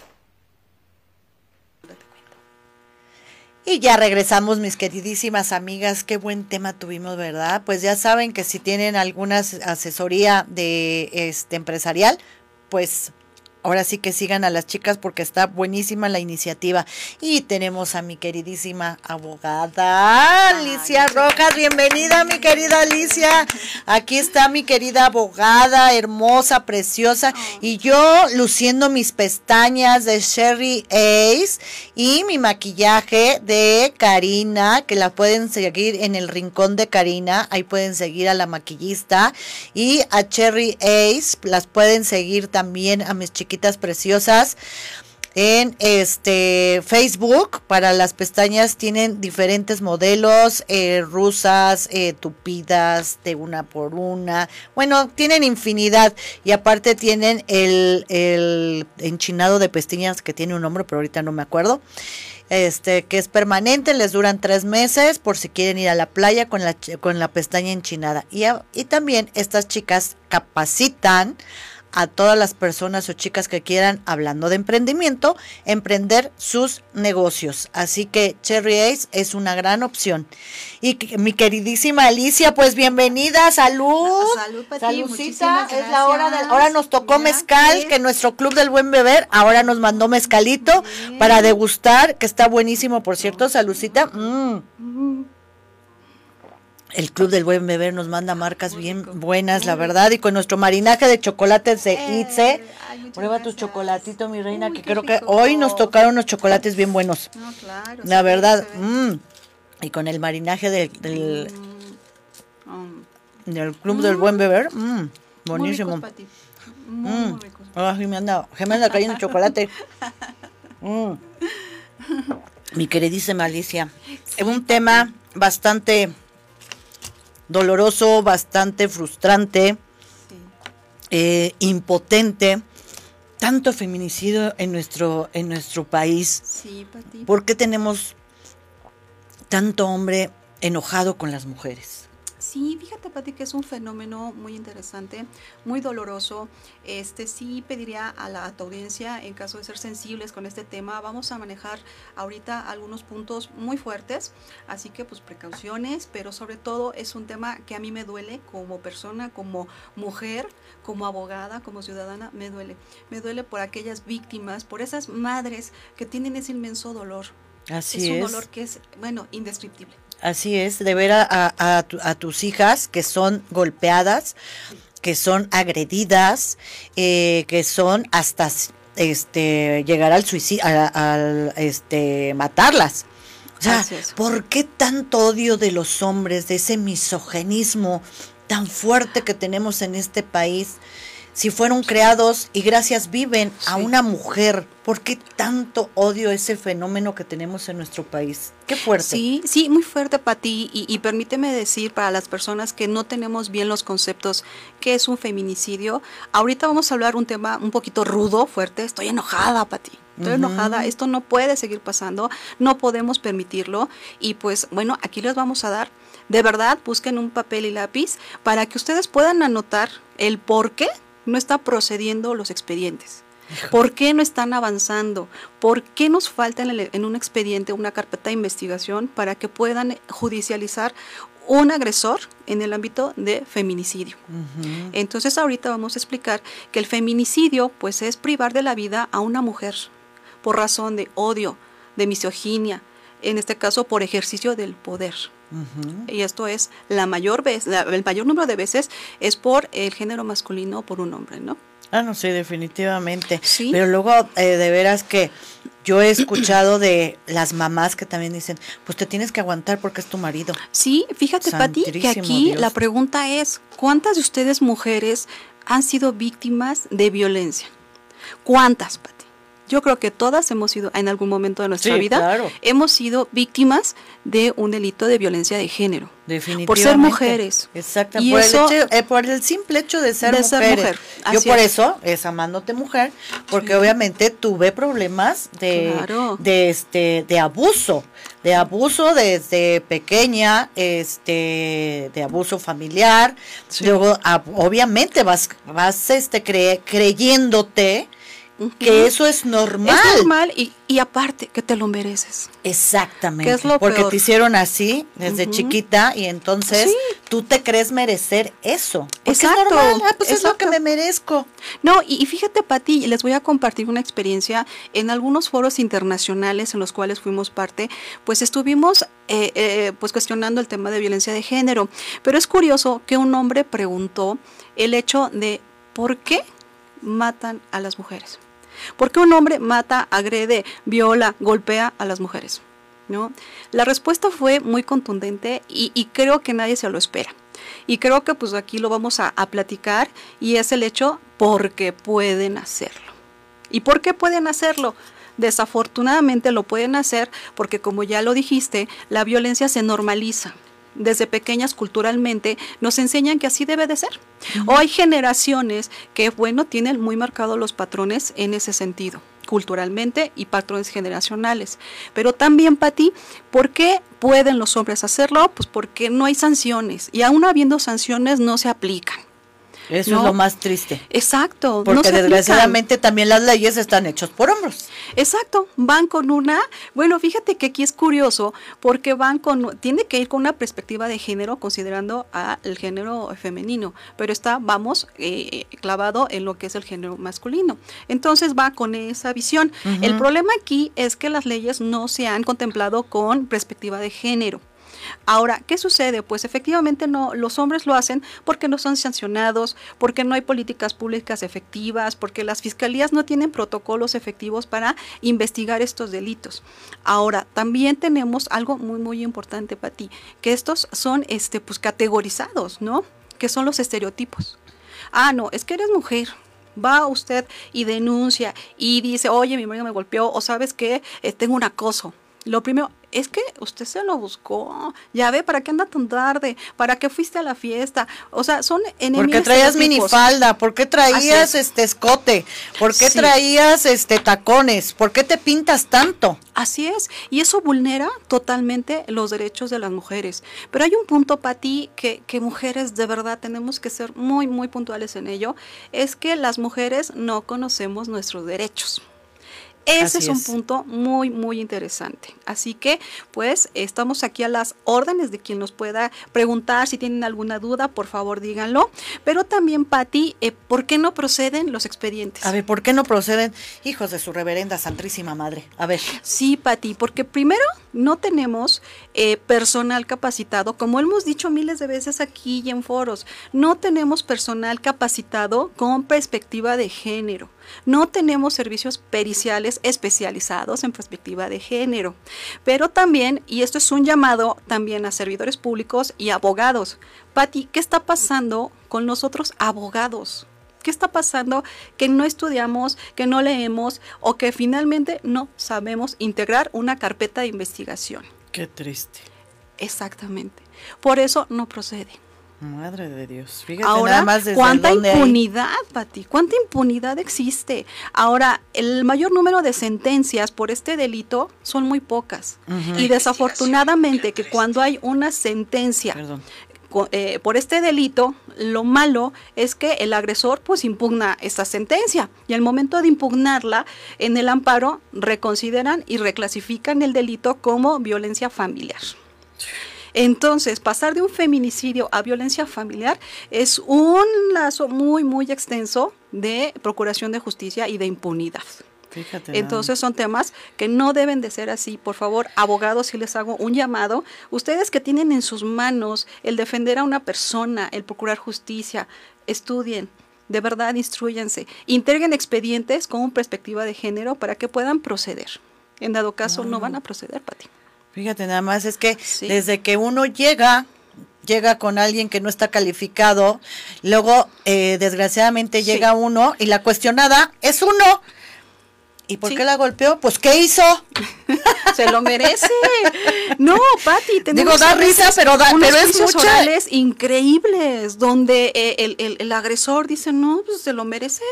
Y ya regresamos, mis queridísimas amigas. Qué buen tema tuvimos, ¿verdad? Pues ya saben que si tienen alguna asesoría de este empresarial, pues ahora sí que sigan a las chicas porque está buenísima la iniciativa. Y tenemos a mi queridísima abogada Alicia Rojas. Bienvenida, mi querida Alicia. Aquí está mi querida abogada, hermosa, preciosa. Y yo luciendo mis pestañas de Sherry Ace y mi maquillaje de Karina, que la pueden seguir en el rincón de Karina. Ahí pueden seguir a la maquillista. Y a Cherry Ace, las pueden seguir también a mis chicas preciosas en este Facebook. Para las pestañas tienen diferentes modelos eh, rusas eh, tupidas de una por una. Bueno tienen infinidad. Y aparte tienen el, el enchinado de pestañas que tiene un nombre pero ahorita no me acuerdo. Este que es permanente les duran tres meses por si quieren ir a la playa con la con la pestaña enchinada. Y, y también estas chicas capacitan a todas las personas o chicas que quieran, hablando de emprendimiento, emprender sus negocios. Así que Cherry Ace es una gran opción. Y mi queridísima Alicia, pues bienvenida, salud. Salud, Saludcita, es la hora de, ahora nos tocó mezcal, que nuestro club del buen beber, ahora nos mandó mezcalito para degustar, que está buenísimo, por cierto, saludcita. Mm. El Club del Buen Beber nos manda marcas bien buenas, la verdad, y con nuestro marinaje de chocolates de eh, Itze. Prueba tu chocolatito, mi reina, que creo que hoy nos tocaron unos chocolates bien buenos. No, claro. La verdad, mm, y con el marinaje del, del, mm. del Club del Buen Beber, mm, buenísimo. Muy, muy, muy Ay, me anda, me anda cayendo chocolate. Mi queridísima Alicia, es un tema bastante doloroso, bastante frustrante, eh, impotente. Tanto feminicidio en nuestro, en nuestro país. Sí, ¿Por qué tenemos tanto hombre enojado con las mujeres? Sí, fíjate, Pati, que es un fenómeno muy interesante, muy doloroso. Este sí pediría a la audiencia, en caso de ser sensibles con este tema, vamos a manejar ahorita algunos puntos muy fuertes, así que pues precauciones, pero sobre todo es un tema que a mí me duele como persona, como mujer, como abogada, como ciudadana, me duele. Me duele por aquellas víctimas, por esas madres que tienen ese inmenso dolor. Así es. un dolor que es, bueno, indescriptible. Así es, de ver a, a, tus hijas que son golpeadas, que son agredidas, eh, que son hasta este llegar al suicidio, al, este matarlas. O sea, ¿por qué tanto odio de los hombres, de ese misogenismo tan fuerte que tenemos en este país? Si fueron creados y gracias viven a una mujer. ¿Por qué tanto odio ese fenómeno que tenemos en nuestro país? Qué fuerte. Sí, sí, muy fuerte para ti. Y, permíteme decir para las personas que no tenemos bien los conceptos, ¿qué es un feminicidio? Ahorita vamos a hablar un tema un poquito rudo, fuerte. Estoy enojada, Pati. Estoy enojada, esto no puede seguir pasando, no podemos permitirlo. Y pues bueno, aquí les vamos a dar, de verdad, busquen un papel y lápiz para que ustedes puedan anotar el por qué no está procediendo los expedientes? ¿Por qué no están avanzando? ¿Por qué nos falta en, un expediente una carpeta de investigación para que puedan judicializar un agresor en el ámbito de feminicidio? Entonces ahorita vamos a explicar que el feminicidio pues es privar de la vida a una mujer por razón de odio, de misoginia, en este caso por ejercicio del poder. Y esto es la mayor vez, el mayor número de veces es por el género masculino o por un hombre, ¿no? Ah, no, sí, definitivamente. ¿Sí? Pero luego, eh, de veras que yo he escuchado de las mamás que también dicen, pues te tienes que aguantar porque es tu marido. Sí, fíjate, Pati, que aquí la pregunta es, ¿cuántas de ustedes mujeres han sido víctimas de violencia? ¿Cuántas, Pati? Yo creo que todas hemos sido, en algún momento de nuestra vida, hemos sido víctimas de un delito de violencia de género. Definitivamente. Por ser mujeres. Exactamente. Por, eh, por, el simple hecho de ser, mujer. Yo por eso es amándote mujer, porque obviamente tuve problemas de, de este de abuso, de abuso desde pequeña, este, de abuso familiar. Luego, obviamente vas, vas este creyéndote que eso es normal. Es normal y, y, aparte que te lo mereces. Exactamente. es lo Porque te hicieron así desde chiquita y entonces tú te crees merecer eso. Exacto. Es normal. Ah, pues es lo que me merezco. No, y, fíjate, Pati, les voy a compartir una experiencia en algunos foros internacionales en los cuales fuimos parte, pues estuvimos eh, eh, pues cuestionando el tema de violencia de género. Pero es curioso que un hombre preguntó el hecho de por qué matan a las mujeres. ¿Por qué un hombre mata, agrede, viola, golpea a las mujeres? ¿No? La respuesta fue muy contundente y, creo que nadie se lo espera. Y creo que pues aquí lo vamos a, a platicar y es el hecho porque pueden hacerlo. ¿Y por qué pueden hacerlo? Desafortunadamente lo pueden hacer porque como ya lo dijiste, la violencia se normaliza desde pequeñas culturalmente nos enseñan que así debe de ser. O hay generaciones que, bueno, tienen muy marcados los patrones en ese sentido culturalmente y patrones generacionales. Pero también, Pati, ¿por qué pueden los hombres hacerlo? Pues porque no hay sanciones y aún habiendo sanciones no se aplican. Eso es lo más triste. Exacto. Porque desgraciadamente también las leyes están hechas por hombres. Exacto. Van con una, bueno, fíjate que aquí es curioso porque van con, tiene que ir con una perspectiva de género considerando al género femenino, pero está, vamos, eh, clavado en lo que es el género masculino. Entonces va con esa visión. El problema aquí es que las leyes no se han contemplado con perspectiva de género. Ahora, ¿qué sucede? Pues efectivamente no, los hombres lo hacen porque no son sancionados, porque no hay políticas públicas efectivas, porque las fiscalías no tienen protocolos efectivos para investigar estos delitos. Ahora, también tenemos algo muy, muy importante para ti, que estos son este, pues, categorizados, ¿no? Que son los estereotipos. Ah, no, es que eres mujer, va usted y denuncia y dice, oye, mi marido me golpeó, o sabes que eh, tengo un acoso. Lo primero, es que usted se lo buscó. Ya ve, ¿para qué anda tan tarde? ¿Para qué fuiste a la fiesta? O sea, son enemigos. ¿Por qué traías minifalda? ¿Por qué traías este escote? ¿Por qué traías este tacones? ¿Por qué te pintas tanto? Así es. Y eso vulnera totalmente los derechos de las mujeres. Pero hay un punto para ti que, que mujeres de verdad tenemos que ser muy, muy puntuales en ello. Es que las mujeres no conocemos nuestros derechos. Ese es un punto muy, muy interesante. Así que, pues, estamos aquí a las órdenes de quien nos pueda preguntar si tienen alguna duda, por favor díganlo. Pero también, Patti, eh, ¿por qué no proceden los expedientes? A ver, ¿por qué no proceden? Hijos de su reverenda Santísima Madre. A ver. Sí, Patti, porque primero no tenemos eh, personal capacitado, como hemos dicho miles de veces aquí y en foros, no tenemos personal capacitado con perspectiva de género. No tenemos servicios periciales especializados en perspectiva de género, pero también, y esto es un llamado también a servidores públicos y abogados. Patti, ¿qué está pasando con nosotros abogados? ¿Qué está pasando que no estudiamos, que no leemos o que finalmente no sabemos integrar una carpeta de investigación? Qué triste. Exactamente. Por eso no procede. Madre de Dios. Fíjate Ahora, nada más ¿cuánta impunidad, Pati? ¿Cuánta impunidad existe? Ahora, el mayor número de sentencias por este delito son muy pocas. Y desafortunadamente que cuando hay una sentencia eh, por este delito, lo malo es que el agresor pues impugna esta sentencia y al momento de impugnarla en el amparo reconsideran y reclasifican el delito como violencia familiar. Entonces, pasar de un feminicidio a violencia familiar es un lazo muy, muy extenso de procuración de justicia y de impunidad. Fíjate Entonces son temas que no deben de ser así. Por favor, abogados, si les hago un llamado, ustedes que tienen en sus manos el defender a una persona, el procurar justicia, estudien, de verdad instruyanse, integren expedientes con perspectiva de género para que puedan proceder. En dado caso, no van a proceder, Pati. Fíjate, nada más es que desde que uno llega, llega con alguien que no está calificado, luego eh, desgraciadamente llega uno y la cuestionada es uno. ¿Y por qué la golpeó? Pues ¿qué hizo? Se lo merece. No, Pati, tenemos Digo, da risa, pero, da, pero es mucha... increíbles donde eh, el, el, el, agresor dice, no, pues se lo merece.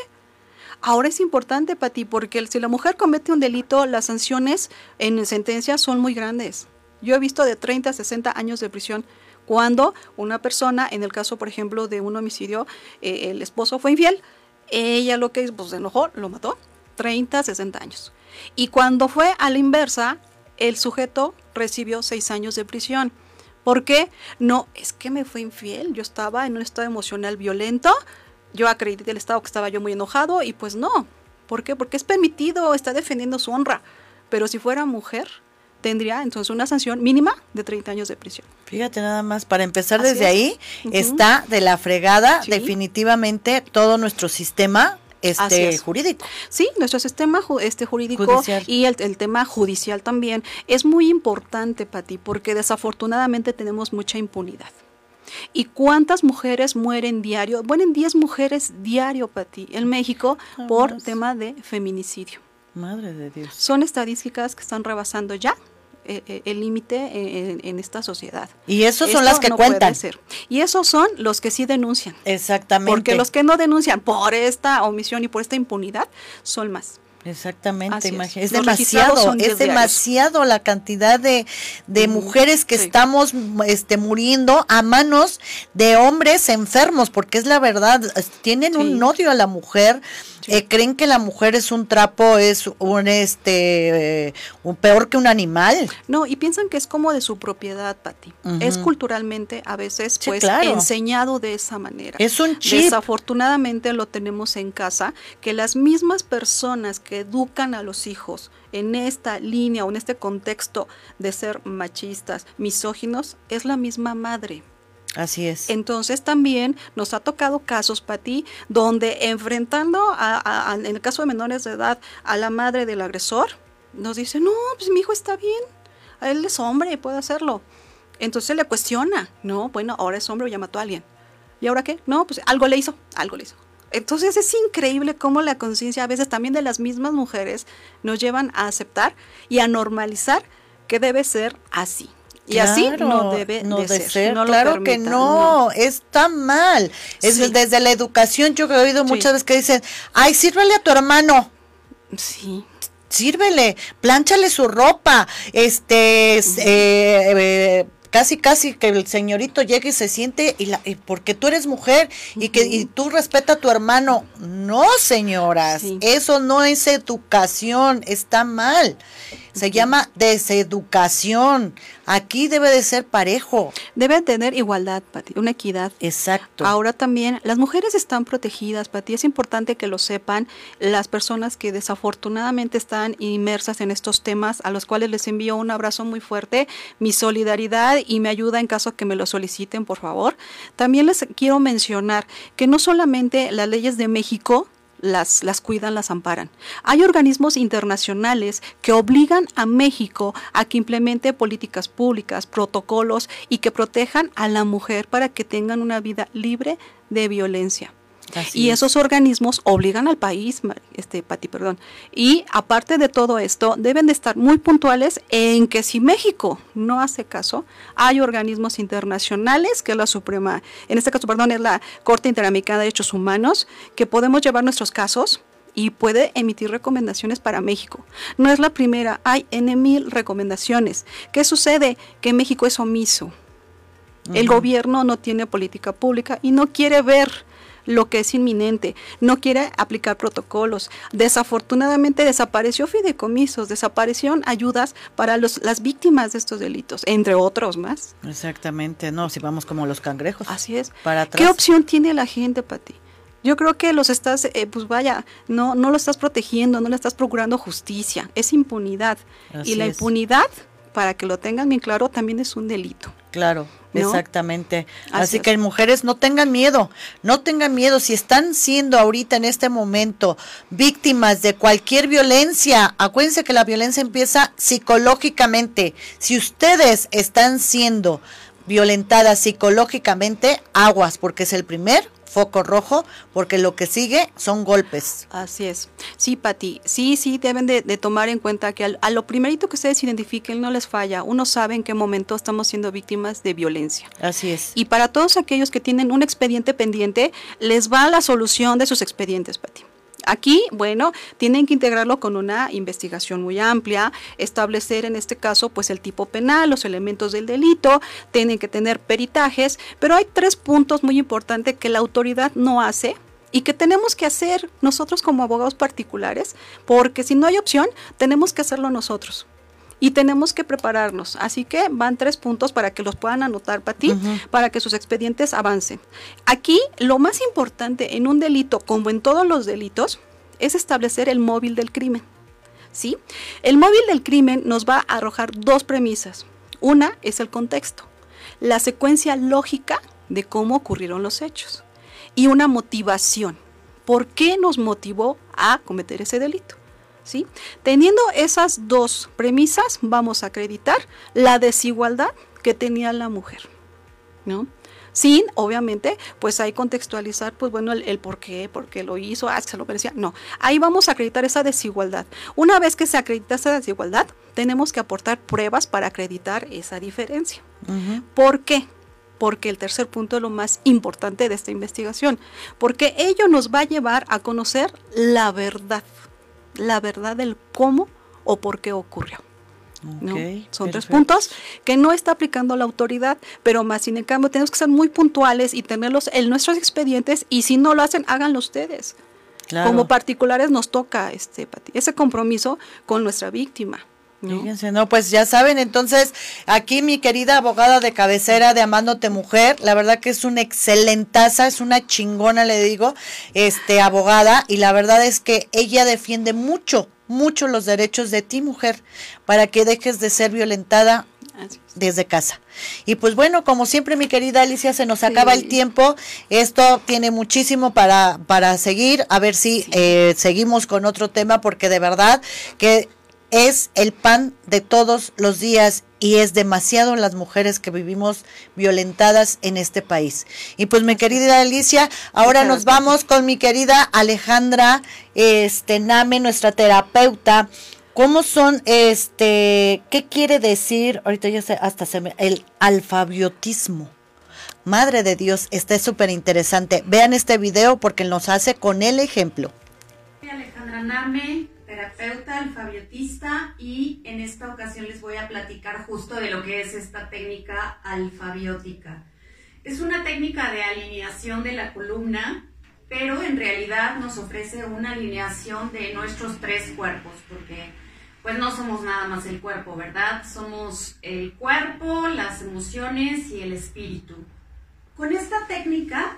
Ahora es importante, Pati, porque si la mujer comete un delito, las sanciones en sentencia son muy grandes. Yo he visto de 30 a 60 años de prisión cuando una persona, en el caso, por ejemplo, de un homicidio, eh, el esposo fue infiel, ella lo que pues, se enojó, lo mató, 30, 60 años. Y cuando fue a la inversa, el sujeto recibió 6 años de prisión. ¿Por qué? No, es que me fue infiel, yo estaba en un estado emocional violento, yo acredité el estado que estaba yo muy enojado y pues no. ¿Por qué? Porque es permitido, está defendiendo su honra. Pero si fuera mujer, tendría entonces una sanción mínima de 30 años de prisión. Fíjate nada más, para empezar desde ahí, está de la fregada definitivamente todo nuestro sistema este jurídico. Sí, nuestro sistema este jurídico y el, el, tema judicial también es muy importante, Pati, porque desafortunadamente tenemos mucha impunidad. ¿Y cuántas mujeres mueren diario? Mueren 10 mujeres diario, Pati, en México por tema de feminicidio. Madre de Dios. Son estadísticas que están rebasando ya eh, eh, el límite en, esta sociedad. Y esos son las que cuentan. Y esos son los que sí denuncian. Exactamente. Porque los que no denuncian por esta omisión y por esta impunidad son más. Exactamente, es, es demasiado, es demasiado la cantidad de, mujeres que estamos este, muriendo a manos de hombres enfermos, porque es la verdad, tienen un odio a la mujer, eh, creen que la mujer es un trapo, es un este, un peor que un animal. No, y piensan que es como de su propiedad, Pati. Es culturalmente a veces pues enseñado de esa manera. Es un chip. Desafortunadamente lo tenemos en casa, que las mismas personas que educan a los hijos en esta línea o en este contexto de ser machistas, misóginos, es la misma madre. Así es. Entonces también nos ha tocado casos, ti donde enfrentando, a, en el caso de menores de edad, a la madre del agresor, nos dice, no, pues mi hijo está bien, él es hombre, puede hacerlo. Entonces le cuestiona, no, bueno, ahora es hombre ya mató a alguien. ¿Y ahora qué? No, pues algo le hizo, algo le hizo. Entonces es increíble cómo la conciencia a veces también de las mismas mujeres nos llevan a aceptar y a normalizar que debe ser así. Y así no debe de, ser. claro que no, está mal. Es desde la educación yo he oído muchas veces que dicen, ay, sírvele a tu hermano. Sí sírvele, plánchale su ropa, este, eh, eh, casi casi que el señorito llegue y se siente y, la, porque tú eres mujer y que y tú respeta a tu hermano. No, señoras, eso no es educación, está mal. Se llama deseducación. Aquí debe de ser parejo. Debe tener igualdad, Pati, una equidad. Exacto. Ahora también, las mujeres están protegidas, Pati. Es importante que lo sepan las personas que desafortunadamente están inmersas en estos temas, a los cuales les envío un abrazo muy fuerte, mi solidaridad y me ayuda en caso que me lo soliciten, por favor. También les quiero mencionar que no solamente las leyes de México las, las cuidan, las amparan. Hay organismos internacionales que obligan a México a que implemente políticas públicas, protocolos y que protejan a la mujer para que tengan una vida libre de violencia y esos organismos obligan al país, este, Pati, perdón. Y aparte de todo esto, deben de estar muy puntuales en que si México no hace caso, hay organismos internacionales, que es la Suprema, en este caso, perdón, es la Corte Interamericana de Derechos Humanos, que podemos llevar nuestros casos y puede emitir recomendaciones para México. No es la primera, hay N mil recomendaciones. ¿Qué sucede? Que México es omiso. El gobierno no tiene política pública y no quiere ver lo que es inminente, no quiere aplicar protocolos. Desafortunadamente desapareció fideicomisos, desaparecieron ayudas para los, las víctimas de estos delitos, entre otros más. Exactamente, no, si vamos como los cangrejos. Así es. Para ¿Qué opción tiene la gente, Pati? Yo creo que los estás, eh, pues vaya, no, no lo estás protegiendo, no le estás procurando justicia, es impunidad. y la impunidad, para que lo tengan bien claro, también es un delito. Claro. Exactamente. Así, que mujeres no tengan miedo, no tengan miedo. Si están siendo ahorita en este momento víctimas de cualquier violencia, acuérdense que la violencia empieza psicológicamente. Si ustedes están siendo violentadas psicológicamente, aguas, porque es el primer foco rojo, porque lo que sigue son golpes. Así es. Sí, Pati, sí, sí, deben de, tomar en cuenta que a lo primerito que ustedes identifiquen no les falla. Uno sabe en qué momento estamos siendo víctimas de violencia. Así es. Y para todos aquellos que tienen un expediente pendiente, les va la solución de sus expedientes, Pati. Aquí, bueno, tienen que integrarlo con una investigación muy amplia, establecer en este caso pues el tipo penal, los elementos del delito, tienen que tener peritajes, pero hay tres puntos muy importantes que la autoridad no hace y que tenemos que hacer nosotros como abogados particulares, porque si no hay opción, tenemos que hacerlo nosotros y tenemos que prepararnos. Así que van tres puntos para que los puedan anotar para ti, para que sus expedientes avancen. Aquí lo más importante en un delito, como en todos los delitos, es establecer el móvil del crimen. ¿Sí? El móvil del crimen nos va a arrojar dos premisas. Una es el contexto, la secuencia lógica de cómo ocurrieron los hechos y una motivación. ¿Por qué nos motivó a cometer ese delito? Teniendo esas dos premisas, vamos a acreditar la desigualdad que tenía la mujer, ¿no? Sin, obviamente, pues ahí contextualizar, pues bueno, el, por qué, por qué lo hizo, ah, se lo merecía. No, ahí vamos a acreditar esa desigualdad. Una vez que se acredita esa desigualdad, tenemos que aportar pruebas para acreditar esa diferencia. ¿Por qué? porque el tercer punto es lo más importante de esta investigación, porque ello nos va a llevar a conocer la verdad la verdad del cómo o por qué ocurrió. Son tres puntos que no está aplicando la autoridad, pero más sin en cambio tenemos que ser muy puntuales y tenerlos en nuestros expedientes y si no lo hacen, háganlo ustedes. Como particulares nos toca este ese compromiso con nuestra víctima. Fíjense, no, pues ya saben, entonces aquí mi querida abogada de cabecera de Amándote Mujer, la verdad que es una excelentaza, es una chingona, le digo, este abogada, y la verdad es que ella defiende mucho, mucho los derechos de ti, mujer, para que dejes de ser violentada desde casa. Y pues bueno, como siempre, mi querida Alicia, se nos acaba el tiempo. Esto tiene muchísimo para, para seguir. A ver si eh, seguimos con otro tema, porque de verdad que es el pan de todos los días y es demasiado las mujeres que vivimos violentadas en este país. Y pues mi querida Alicia, ahora nos vamos con mi querida Alejandra este Name, nuestra terapeuta. ¿Cómo son este qué quiere decir? Ahorita ya sé hasta se me el alfabiotismo. Madre de Dios, está súper interesante. Vean este video porque nos hace con el ejemplo. Alejandra Name, terapeuta, alfabiotista y en esta ocasión les voy a platicar justo de lo que es esta técnica alfabiótica. Es una técnica de alineación de la columna, pero en realidad nos ofrece una alineación de nuestros tres cuerpos, porque pues no somos nada más el cuerpo, ¿verdad? Somos el cuerpo, las emociones y el espíritu. Con esta técnica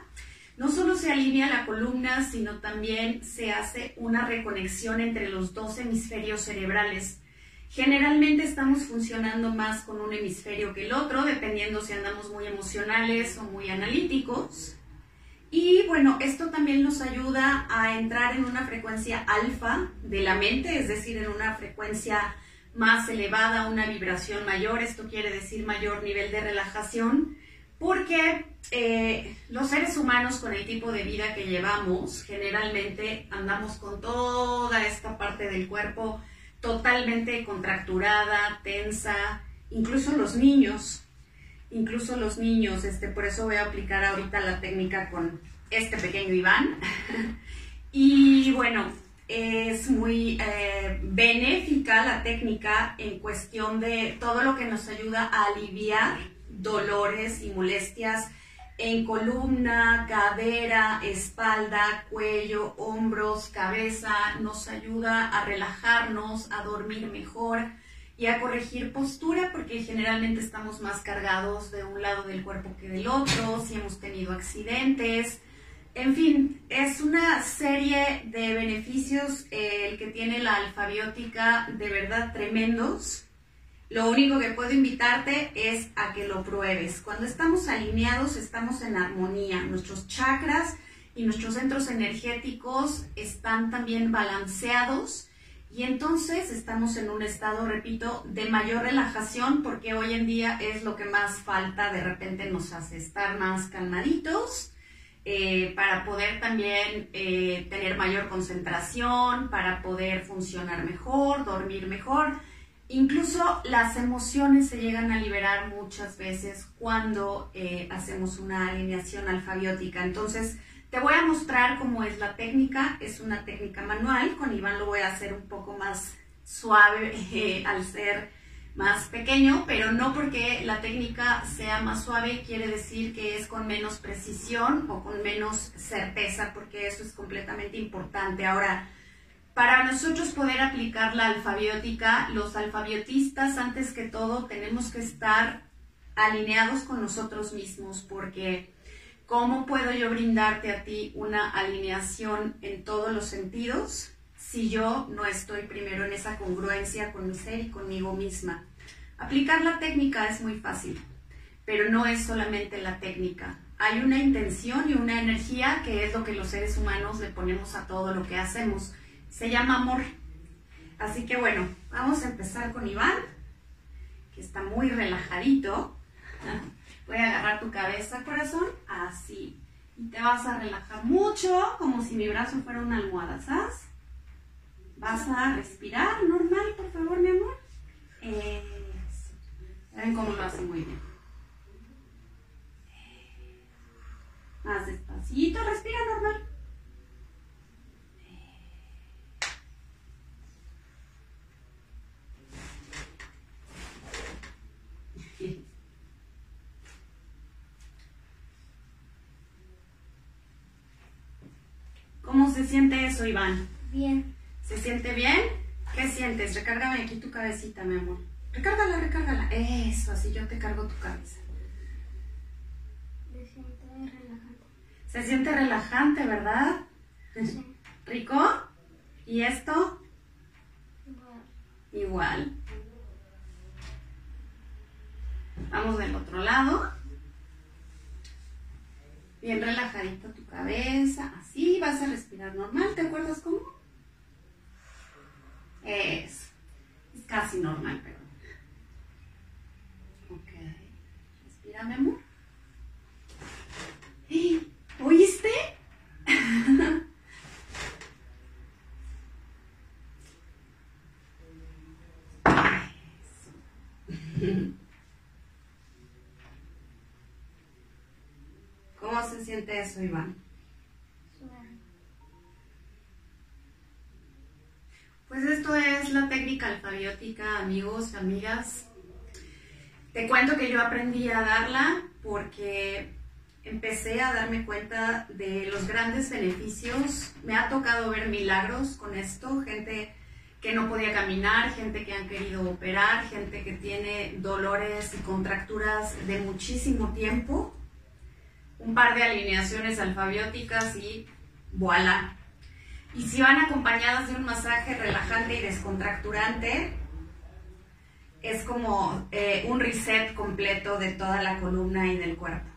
no solo se alinea la columna, sino también se hace una reconexión entre los dos hemisferios cerebrales. Generalmente estamos funcionando más con un hemisferio que el otro, dependiendo si andamos muy emocionales o muy analíticos. Y bueno, esto también nos ayuda a entrar en una frecuencia alfa de la mente, es decir, en una frecuencia más elevada, una vibración mayor, esto quiere decir mayor nivel de relajación porque eh, los seres humanos con el tipo de vida que llevamos, generalmente andamos con toda esta parte del cuerpo totalmente contracturada, tensa, incluso los niños, incluso los niños, este, por eso voy a aplicar ahorita la técnica con este pequeño Iván. y bueno, es muy eh, benéfica la técnica en cuestión de todo lo que nos ayuda a aliviar dolores y molestias en columna, cadera, espalda, cuello, hombros, cabeza, nos ayuda a relajarnos, a dormir mejor y a corregir postura porque generalmente estamos más cargados de un lado del cuerpo que del otro, si hemos tenido accidentes. En fin, es una serie de beneficios eh, el que tiene la alfabiótica de verdad tremendos lo único que puedo invitarte es a que lo pruebes. Cuando estamos alineados, estamos en armonía. Nuestros chakras y nuestros centros energéticos están también balanceados y entonces estamos en un estado, repito, de mayor relajación porque hoy en día es lo que más falta, de repente nos hace estar más calmaditos eh, para poder también eh, tener mayor concentración, para poder funcionar mejor, dormir mejor. Incluso las emociones se llegan a liberar muchas veces cuando eh, hacemos una alineación alfabiótica. Entonces, te voy a mostrar cómo es la técnica. Es una técnica manual. Con Iván lo voy a hacer un poco más suave al ser más pequeño, pero no porque la técnica sea más suave quiere decir que es con menos precisión o con menos certeza, porque eso es completamente importante. Ahora, para nosotros poder aplicar la alfabiótica, los alfabiotistas, antes que todo, tenemos que estar alineados con nosotros mismos, porque ¿cómo puedo yo brindarte a ti una alineación en todos los sentidos si yo no estoy primero en esa congruencia con mi ser y conmigo misma. Aplicar la técnica es muy fácil, pero no es solamente la técnica. Hay una intención y una energía que es lo que los seres humanos le ponemos a todo lo que hacemos. Se llama amor. Así que bueno, vamos a empezar con Iván, que está muy relajadito. Voy a agarrar tu cabeza, corazón, así. Y te vas a relajar mucho, como si mi brazo fuera una almohada, ¿sabes? Vas a respirar normal, por favor, mi amor. Eso. Ven cómo lo hace muy bien. Más despacito, respira normal. ¿Cómo se siente eso, Iván? Bien. ¿Se siente bien? ¿Qué sientes? Recárgame aquí tu cabecita, mi amor. Recárgala, recárgala. Eso, así yo te cargo tu cabeza. Se siente relajante. Se siente relajante, ¿verdad? Sí. ¿Rico? ¿Y esto? Igual. Igual. Vamos del otro lado. Bien relajadito tu cabeza. Así vas a respirar normal. ¿Te acuerdas cómo? Eso. Es casi normal, pero. Ok. Respira, mi amor. ¿Oíste? ¿Cómo se siente eso, Iván? Pues esto es la técnica alfabiótica, amigos, amigas. Te cuento que yo aprendí a darla porque empecé a darme cuenta de los grandes beneficios. Me ha tocado ver milagros con esto, gente que no podía caminar, gente que han querido operar, gente que tiene dolores y contracturas de muchísimo tiempo. Un par de alineaciones alfabióticas y voilà, y si van acompañadas de un masaje relajante y descontracturante, es como eh, un reset completo de toda la columna y del cuerpo.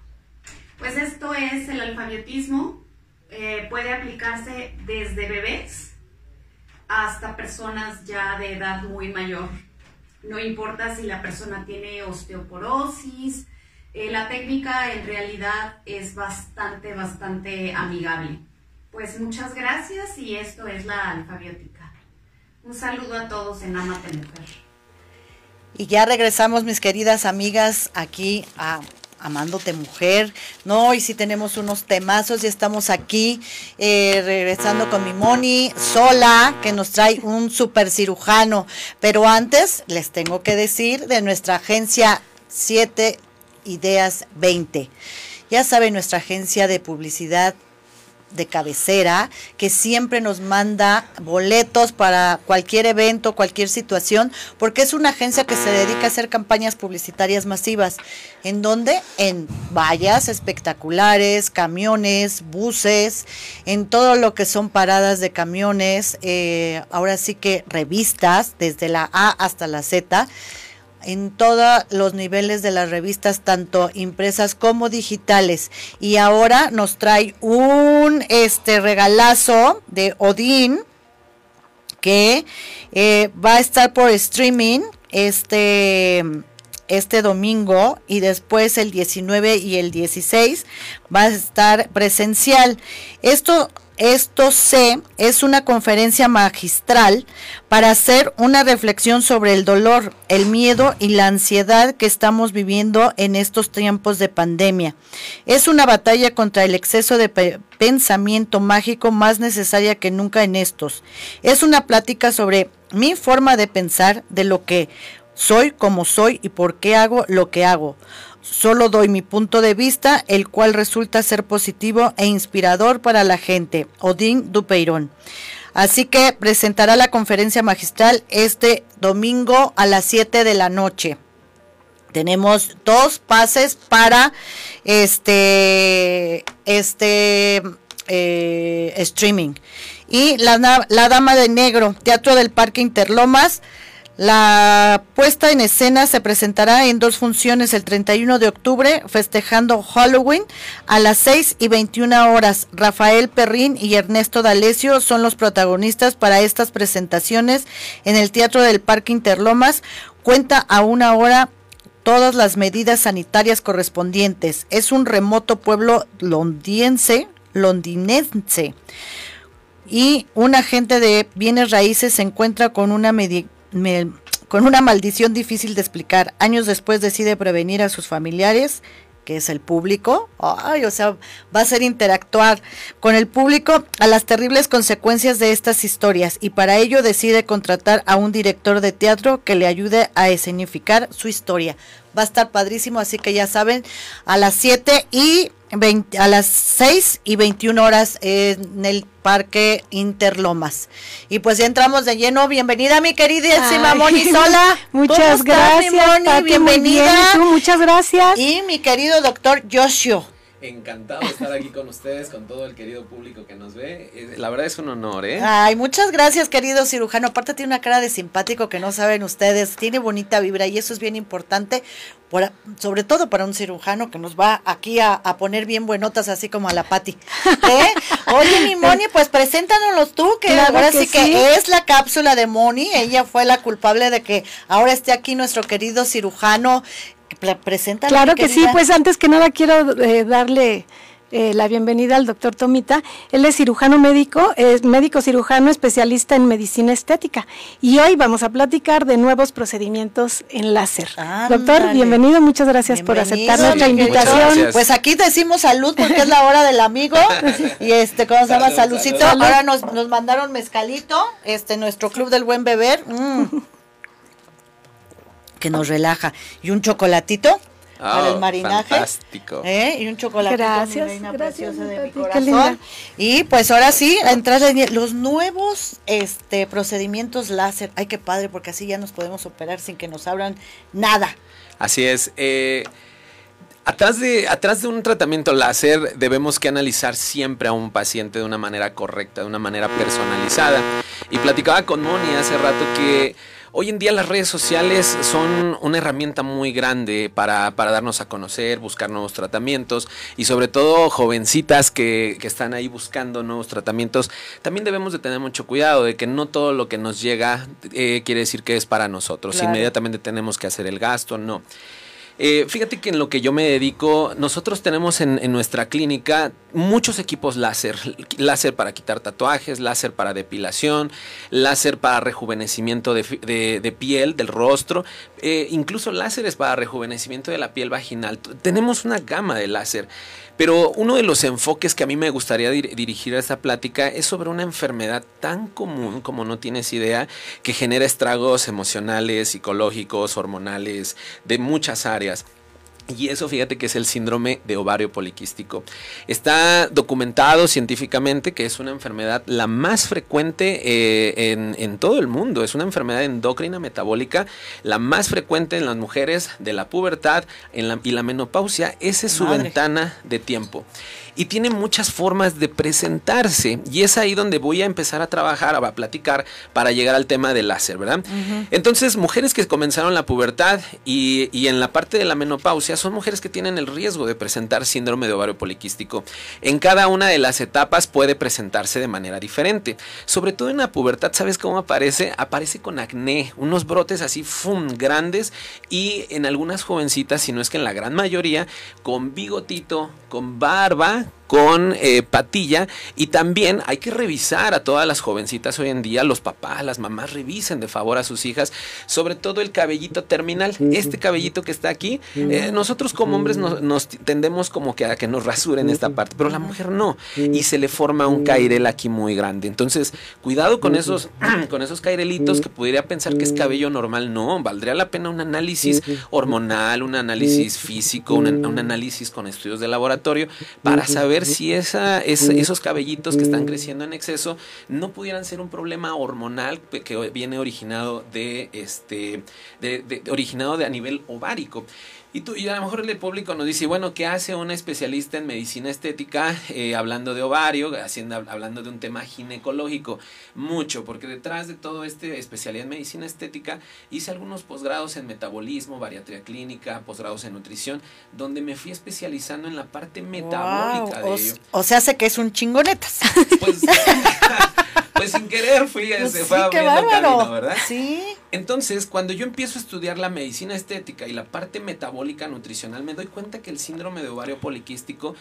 Pues esto es el alfabetismo. Eh, puede aplicarse desde bebés hasta personas ya de edad muy mayor. No importa si la persona tiene osteoporosis, eh, la técnica en realidad es bastante, bastante amigable. Pues muchas gracias y esto es la alfabiótica. Un saludo a todos en Amate Mujer. Y ya regresamos, mis queridas amigas, aquí a Amándote Mujer. No, y si tenemos unos temazos y estamos aquí eh, regresando con mi Moni sola, que nos trae un super cirujano. Pero antes les tengo que decir de nuestra agencia 7 Ideas 20. Ya saben, nuestra agencia de publicidad de cabecera que siempre nos manda boletos para cualquier evento, cualquier situación, porque es una agencia que se dedica a hacer campañas publicitarias masivas. ¿En donde En vallas espectaculares, camiones, buses, en todo lo que son paradas de camiones, eh, ahora sí que revistas, desde la A hasta la Z en todos los niveles de las revistas, tanto impresas como digitales. Y ahora nos trae un este regalazo de Odín que eh, va a estar por streaming este este domingo y después el 19 y el 16 va a estar presencial. Esto esto C es una conferencia magistral para hacer una reflexión sobre el dolor, el miedo y la ansiedad que estamos viviendo en estos tiempos de pandemia. Es una batalla contra el exceso de pensamiento mágico más necesaria que nunca en estos. Es una plática sobre mi forma de pensar de lo que soy, como soy y por qué hago lo que hago. Solo doy mi punto de vista, el cual resulta ser positivo e inspirador para la gente. Odín Dupeirón. Así que presentará la conferencia magistral este domingo a las 7 de la noche. Tenemos dos pases para este, este eh, streaming. Y la, la Dama de Negro, Teatro del Parque Interlomas la puesta en escena se presentará en dos funciones el 31 de octubre, festejando Halloween, a las 6 y 21 horas. Rafael Perrín y Ernesto D'Alessio son los protagonistas para estas presentaciones en el Teatro del Parque Interlomas. Cuenta a una hora todas las medidas sanitarias correspondientes. Es un remoto pueblo londiense, londinense. Y un agente de bienes raíces se encuentra con una medida con una maldición difícil de explicar. Años después decide prevenir a sus familiares, que es el público. Ay, o sea, va a ser interactuar con el público a las terribles consecuencias de estas historias y para ello decide contratar a un director de teatro que le ayude a escenificar su historia. Va a estar padrísimo, así que ya saben, a las 7 y a las 6 y 21 horas en el Parque Interlomas. Y pues ya entramos de lleno. Bienvenida, mi querida Moni Sola. Muchas gracias. bienvenida. muchas gracias. Y mi querido doctor Joshua. Encantado de estar aquí con ustedes, con todo el querido público que nos ve. La verdad es un honor, ¿eh? Ay, muchas gracias, querido cirujano. Aparte tiene una cara de simpático que no saben ustedes. Tiene bonita vibra y eso es bien importante, sobre todo para un cirujano que nos va aquí a, poner bien buenotas, así como a la Pati. ¿Eh? Oye, mi Moni, pues preséntanos tú, que ahora sí que es la cápsula de Moni. Ella fue la culpable de que ahora esté aquí nuestro querido cirujano presenta. Claro que sí, pues antes que nada quiero eh, darle eh, la bienvenida al doctor Tomita. Él es cirujano médico, es médico cirujano especialista en medicina estética. Y hoy vamos a platicar de nuevos procedimientos en láser. doctor, bienvenido, muchas gracias por aceptar nuestra invitación. Pues aquí decimos salud porque es la hora del amigo. y este, ¿cómo se llama? Saludcito. Ahora nos, nos mandaron mezcalito, este, nuestro club del buen beber. Mm que nos relaja. Y un chocolatito para el marinaje. Fantástico. ¿eh? Y un chocolate gracias, reina preciosa de mi corazón. Y pues ahora sí, a entrar en los nuevos este procedimientos láser. Ay, qué padre, porque así ya nos podemos operar sin que nos abran nada. Así es. Eh, Atrás de, atrás de un tratamiento láser debemos que analizar siempre a un paciente de una manera correcta, de una manera personalizada. Y platicaba con Moni hace rato que Hoy en día las redes sociales son una herramienta muy grande para, darnos a conocer, buscar nuevos tratamientos y sobre todo jovencitas que, están ahí buscando nuevos tratamientos. También debemos de tener mucho cuidado de que no todo lo que nos llega eh, quiere decir que es para nosotros. Inmediatamente tenemos que hacer el gasto, no. Eh, fíjate que en lo que yo me dedico, nosotros tenemos en, nuestra clínica muchos equipos láser. Láser para quitar tatuajes, láser para depilación, láser para rejuvenecimiento de, piel, del rostro, eh, incluso láseres para rejuvenecimiento de la piel vaginal. Tenemos una gama de láser. Pero uno de los enfoques que a mí me gustaría dirigir a esta plática es sobre una enfermedad tan común como no tienes idea, que genera estragos emocionales, psicológicos, hormonales, de muchas áreas. Y eso fíjate que es el síndrome de ovario poliquístico. Está documentado científicamente que es una enfermedad la más frecuente eh, en, todo el mundo. Es una enfermedad endocrina metabólica, la más frecuente en las mujeres de la pubertad y la menopausia. Esa es su ventana de tiempo. Y tiene muchas formas de presentarse. Y es ahí donde voy a empezar a trabajar, a platicar para llegar al tema del láser, ¿verdad? Entonces, mujeres que comenzaron la pubertad y, y, en la parte de la menopausia son mujeres que tienen el riesgo de presentar síndrome de ovario poliquístico. En cada una de las etapas puede presentarse de manera diferente. Sobre todo en la pubertad, ¿sabes cómo aparece? Aparece con acné, unos brotes así, ¡fum!, grandes y en algunas jovencitas, si no es que en la gran mayoría, con bigotito, con barba, пока! Con eh, patilla. Y también hay que revisar a todas las jovencitas hoy en día, los papás, las mamás revisen de favor a sus hijas, sobre todo el cabellito terminal, este cabellito que está aquí, eh, nosotros como hombres nos, tendemos como que a que nos rasuren esta parte, pero la mujer no. Y se le forma un cairel aquí muy grande, entonces cuidado con esos, con esos cairelitos que podría pensar que es cabello normal, no, valdría la pena un análisis hormonal, un análisis físico, un análisis con estudios de laboratorio para saber si esa, esos cabellitos que están creciendo en exceso no pudieran ser un problema hormonal que viene originado de este de, originado de a nivel ovárico. Y, tú, y a lo mejor el público nos dice, bueno, ¿qué hace un especialista en medicina estética eh, hablando de ovario, haciendo, hablando de un tema ginecológico? Mucho, porque detrás de todo este especialidad en medicina estética hice algunos posgrados en metabolismo, bariatría clínica, posgrados en nutrición, donde me fui especializando en la parte metabólica de o, ello. O sea, hace que es un chingonetas. Pues, pues sin querer fui, pues se fue abriendo camino, ¿verdad? Sí. Entonces, cuando yo empiezo a estudiar la medicina estética y la parte metabólica nutricional, me doy cuenta que el síndrome de ovario poliquístico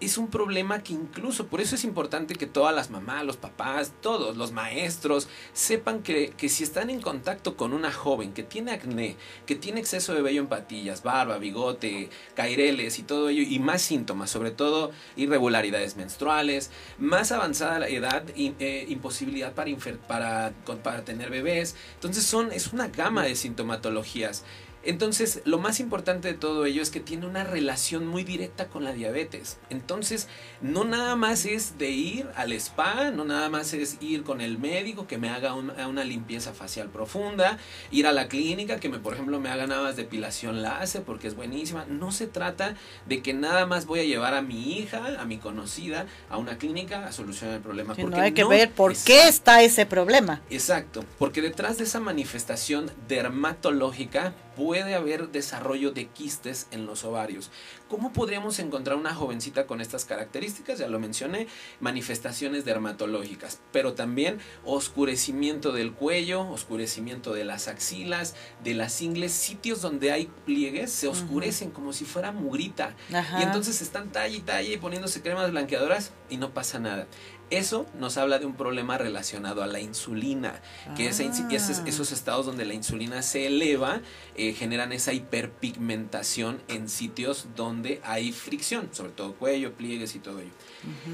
es un problema que incluso, por eso es importante que todas las mamás, los papás, todos los maestros sepan que, que, si están en contacto con una joven que tiene acné, que tiene exceso de vello en patillas, barba, bigote, caireles y todo ello, y más síntomas, sobre todo irregularidades menstruales, más avanzada la edad, eh, imposibilidad para, para, para tener bebés, entonces son, es una gama de sintomatologías. Entonces, lo más importante de todo ello es que tiene una relación muy directa con la diabetes. Entonces, no nada más es de ir al spa, no nada más es ir con el médico que me haga una limpieza facial profunda, ir a la clínica que me, por ejemplo, me haga nada más depilación láser porque es buenísima. No se trata de que nada más voy a llevar a mi hija, a mi conocida, a una clínica a solucionar el problema. porque no hay que ver por qué está ese problema. Exacto, porque detrás de esa manifestación dermatológica puede haber desarrollo de quistes en los ovarios. ¿Cómo podríamos encontrar una jovencita con estas características? Ya lo mencioné, manifestaciones dermatológicas, pero también oscurecimiento del cuello, oscurecimiento de las axilas, de las ingles, sitios donde hay pliegues se oscurecen como si fuera mugrita. Y entonces están talla y talla y poniéndose cremas blanqueadoras y no pasa nada. Eso nos habla de un problema relacionado a la insulina, que es, ah. esos estados donde la insulina se eleva eh, generan esa hiperpigmentación en sitios donde hay fricción, sobre todo cuello, pliegues y todo ello.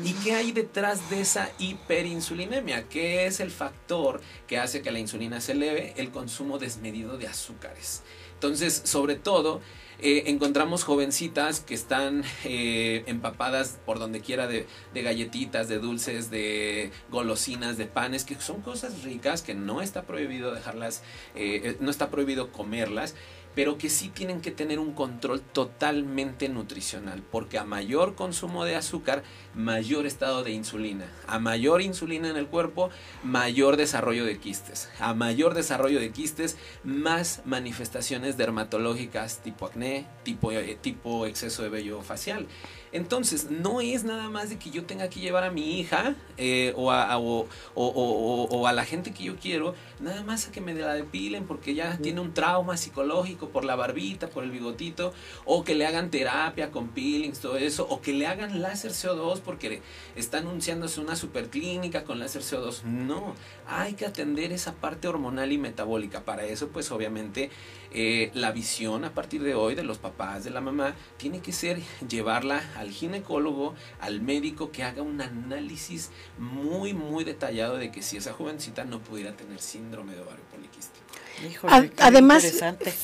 ¿Y qué hay detrás de esa hiperinsulinemia? ¿Qué es el factor que hace que la insulina se eleve? El consumo desmedido de azúcares. Entonces, sobre todo, eh, encontramos jovencitas que están eh, empapadas por donde quiera de, galletitas, de dulces, de golosinas, de panes, que son cosas ricas que no está prohibido dejarlas, eh, no está prohibido comerlas, pero que sí tienen que tener un control totalmente nutricional, porque a mayor consumo de azúcar, mayor estado de insulina. A mayor insulina en el cuerpo, mayor desarrollo de quistes. A mayor desarrollo de quistes, más manifestaciones dermatológicas tipo acné, tipo, eh, tipo exceso de vello facial. Entonces, no es nada más de que yo tenga que llevar a mi hija eh, o, a, o, a, la gente que yo quiero, nada más a que me la depilen porque ya tiene un trauma psicológico por la barbita, por el bigotito, o que le hagan terapia con peelings, todo eso, o que le hagan láser CO2 porque está anunciándose una superclínica con láser CO2. No, hay que atender esa parte hormonal y metabólica. Para eso, pues obviamente, eh, la visión a partir de hoy de los papás, de la mamá, tiene que ser llevarla al ginecólogo, al médico que haga un análisis muy, muy detallado de que si esa jovencita no pudiera tener síndrome de ovario poliquístico. Además,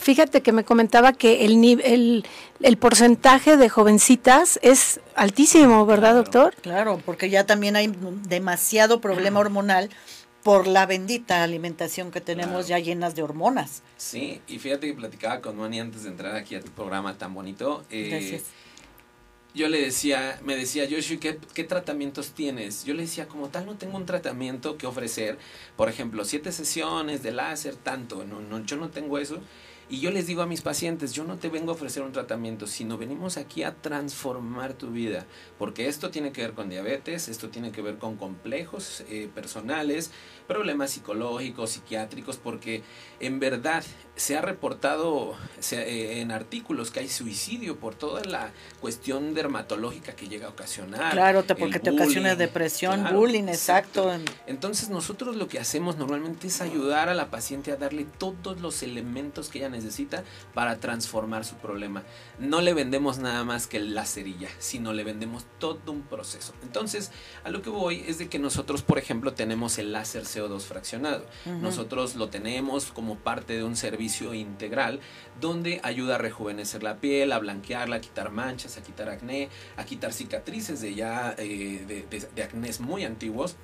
fíjate que me comentaba que el, el, porcentaje de jovencitas es altísimo, ¿verdad, doctor? Claro, porque ya también hay demasiado problema hormonal por la bendita alimentación que tenemos ya llenas de hormonas. Sí, y fíjate que platicaba con Mani antes de entrar aquí a tu programa tan bonito. Eh, yo le decía, me decía, Joshua, ¿qué, ¿qué, tratamientos tienes? Yo le decía, como tal, no tengo un tratamiento que ofrecer. Por ejemplo, siete sesiones de láser, tanto. No, no, yo no tengo eso. Y yo les digo a mis pacientes, yo no te vengo a ofrecer un tratamiento, sino venimos aquí a transformar tu vida, porque esto tiene que ver con diabetes, esto tiene que ver con complejos eh, personales, problemas psicológicos, psiquiátricos, porque en verdad se ha reportado eh, en artículos que hay suicidio por toda la cuestión dermatológica que llega a ocasionar. Claro, porque te ocasiona depresión, bullying, exacto. Entonces nosotros lo que hacemos normalmente es ayudar a la paciente a darle todos los elementos que ella necesita para transformar su problema. No le vendemos nada más que la cerilla, sino le vendemos todo un proceso. Entonces, a lo que voy es de que nosotros, por ejemplo, tenemos el láser CO2 fraccionado. Nosotros lo tenemos como parte de un servicio integral donde ayuda a rejuvenecer la piel, a blanquearla, a quitar manchas, a quitar acné, a quitar cicatrices de ya eh, de, de, acnés muy antiguos.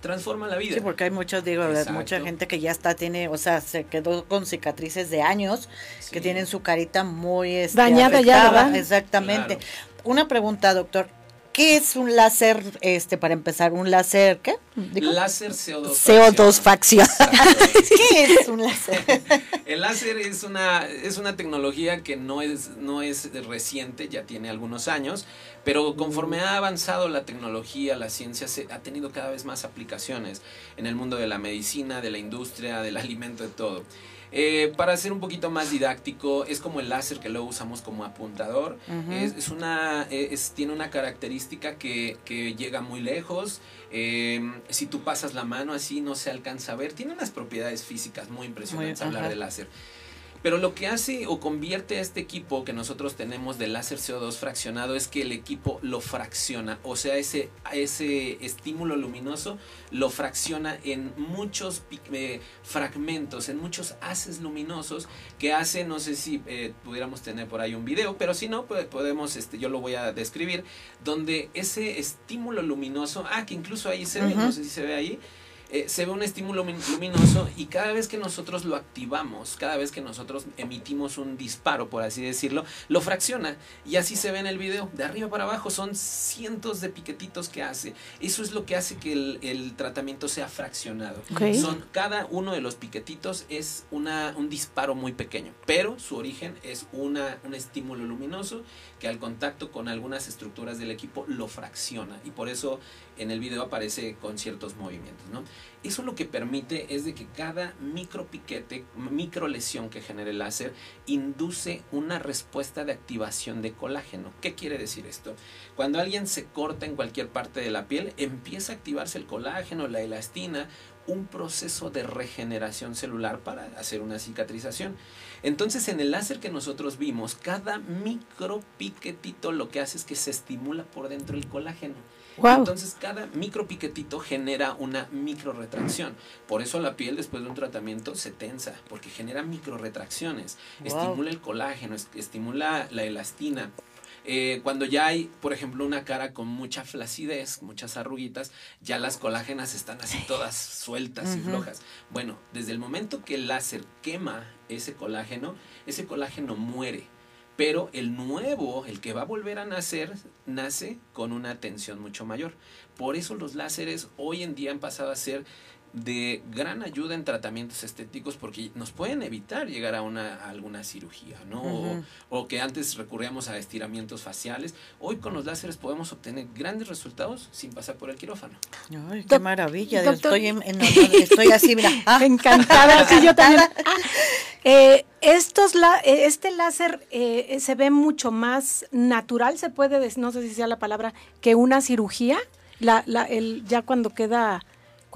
transforma la vida. Sí, porque hay muchos, digo, mucha gente que ya está, tiene, o sea, se quedó con cicatrices de años, que tienen su carita muy este, dañada ya, Exactamente. Una pregunta, doctor. ¿Qué es un láser, este, para empezar, un láser, qué? Láser CO2. CO2 facción. ¿Qué es un láser? El láser es una, es una tecnología que no es, no es reciente, ya tiene algunos años, pero conforme ha avanzado la tecnología, la ciencia se, ha tenido cada vez más aplicaciones en el mundo de la medicina, de la industria, del alimento, de todo. Eh, para ser un poquito más didáctico, es como el láser que luego usamos como apuntador. es, una, es, tiene una característica que, que llega muy lejos. Eh, si tú pasas la mano así no se alcanza a ver. Tiene unas propiedades físicas muy impresionantes hablar de láser. Pero lo que hace o convierte a este equipo que nosotros tenemos de láser CO2 fraccionado es que el equipo lo fracciona, o sea, ese, ese estímulo luminoso lo fracciona en muchos eh, fragmentos, en muchos haces luminosos que hace, no sé si eh, pudiéramos tener por ahí un video, pero si no, pues podemos, este, yo lo voy a describir, donde ese estímulo luminoso, ah, que incluso ahí se ve, no sé si se ve ahí, eh, se ve un estímulo luminoso y cada vez que nosotros lo activamos, cada vez que nosotros emitimos un disparo, por así decirlo, lo fracciona. Y así se ve en el video. De arriba para abajo son cientos de piquetitos que hace. Eso es lo que hace que el, tratamiento sea fraccionado. Son, cada uno de los piquetitos es una, un disparo muy pequeño, pero su origen es una, un estímulo luminoso que al contacto con algunas estructuras del equipo lo fracciona. Y por eso en el video aparece con ciertos movimientos, ¿no? Eso lo que permite es de que cada micro piquete, micro lesión que genere el láser induce una respuesta de activación de colágeno. ¿Qué quiere decir esto? Cuando alguien se corta en cualquier parte de la piel, empieza a activarse el colágeno, la elastina, un proceso de regeneración celular para hacer una cicatrización. Entonces, en el láser que nosotros vimos, cada micro piquetito lo que hace es que se estimula por dentro el colágeno. Entonces cada micro piquetito genera una micro retracción. Por eso la piel después de un tratamiento se tensa, porque genera micro retracciones. Estimula el colágeno, estimula la elastina. Eh, cuando ya hay, por ejemplo, una cara con mucha flacidez, muchas arruguitas, ya las colágenas están así todas sueltas y flojas. Bueno, desde el momento que el láser quema ese colágeno, ese colágeno muere pero el nuevo, el que va a volver a nacer, nace con una tensión mucho mayor. Por eso los láseres hoy en día han pasado a ser de gran ayuda en tratamientos estéticos porque nos pueden evitar llegar a una alguna cirugía, ¿no? o, que antes recurríamos a estiramientos faciales. Hoy con los láseres podemos obtener grandes resultados sin pasar por el quirófano. Ay, qué maravilla. estoy, estoy así, mira. Encantada. sí, yo también. Eh, estos la, eh, este láser eh, se ve mucho más natural, se puede decir, no sé si sea la palabra, que una cirugía. La, la, el, ya cuando queda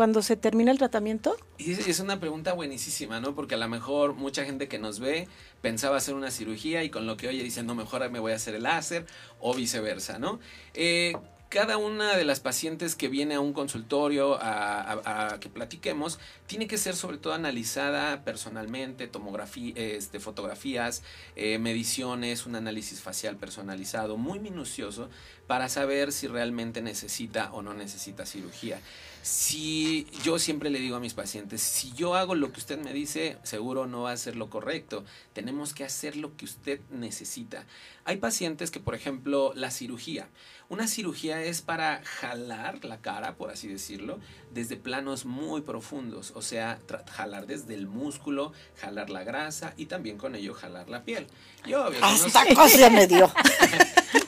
cuando se termina el tratamiento? Y es una pregunta buenísima, ¿no? Porque a lo mejor mucha gente que nos ve pensaba hacer una cirugía y con lo que oye dicen, no, mejor me voy a hacer el láser o viceversa, ¿no? Eh, cada una de las pacientes que viene a un consultorio a, que platiquemos tiene que ser sobre todo analizada personalmente, tomografía, este, fotografías, eh, mediciones, un análisis facial personalizado, muy minucioso para saber si realmente necesita o no necesita cirugía. Si yo siempre le digo a mis pacientes, si yo hago lo que usted me dice, seguro no va a ser lo correcto. Tenemos que hacer lo que usted necesita. Hay pacientes que, por ejemplo, la cirugía. Una cirugía es para jalar la cara, por así decirlo, desde planos muy profundos, o sea, jalar desde el músculo, jalar la grasa y también con ello jalar la piel. Yo, Hasta cosa me dio.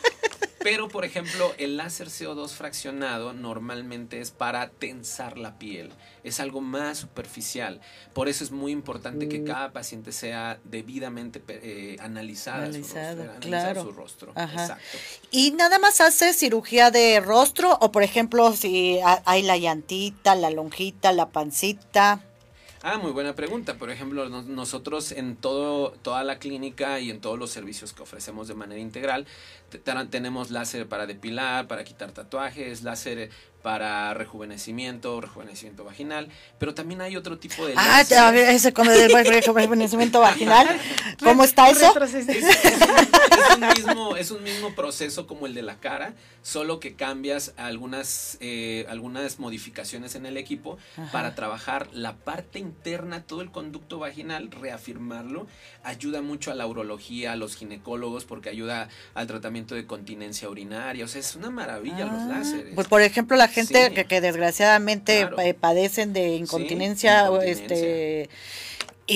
Pero, por ejemplo, el láser CO2 fraccionado normalmente es para tensar la piel. Es algo más superficial. Por eso es muy importante que mm. cada paciente sea debidamente eh, analizada, su rostro. Su rostro. Exacto. ¿Y nada más hace cirugía de rostro? O, por ejemplo, si hay la llantita, la lonjita, la pancita. Ah, muy buena pregunta. Por ejemplo, nosotros en todo, toda la clínica y en todos los servicios que ofrecemos de manera integral, tenemos láser para depilar, para quitar tatuajes, láser para rejuvenecimiento, rejuvenecimiento vaginal, pero también hay otro tipo de Ah, a ver, ese con el rejuvenecimiento vaginal, ¿cómo está eso? Es, un mismo, es un mismo proceso como el de la cara, solo que cambias algunas, eh, algunas modificaciones en el equipo para trabajar la parte interna, todo el conducto vaginal, reafirmarlo, ayuda mucho a la urología, a los ginecólogos, porque ayuda al tratamiento de continencia urinaria, o sea, es una maravilla los ah, láseres. Pues por ejemplo, la gente que, desgraciadamente padecen de incontinencia, este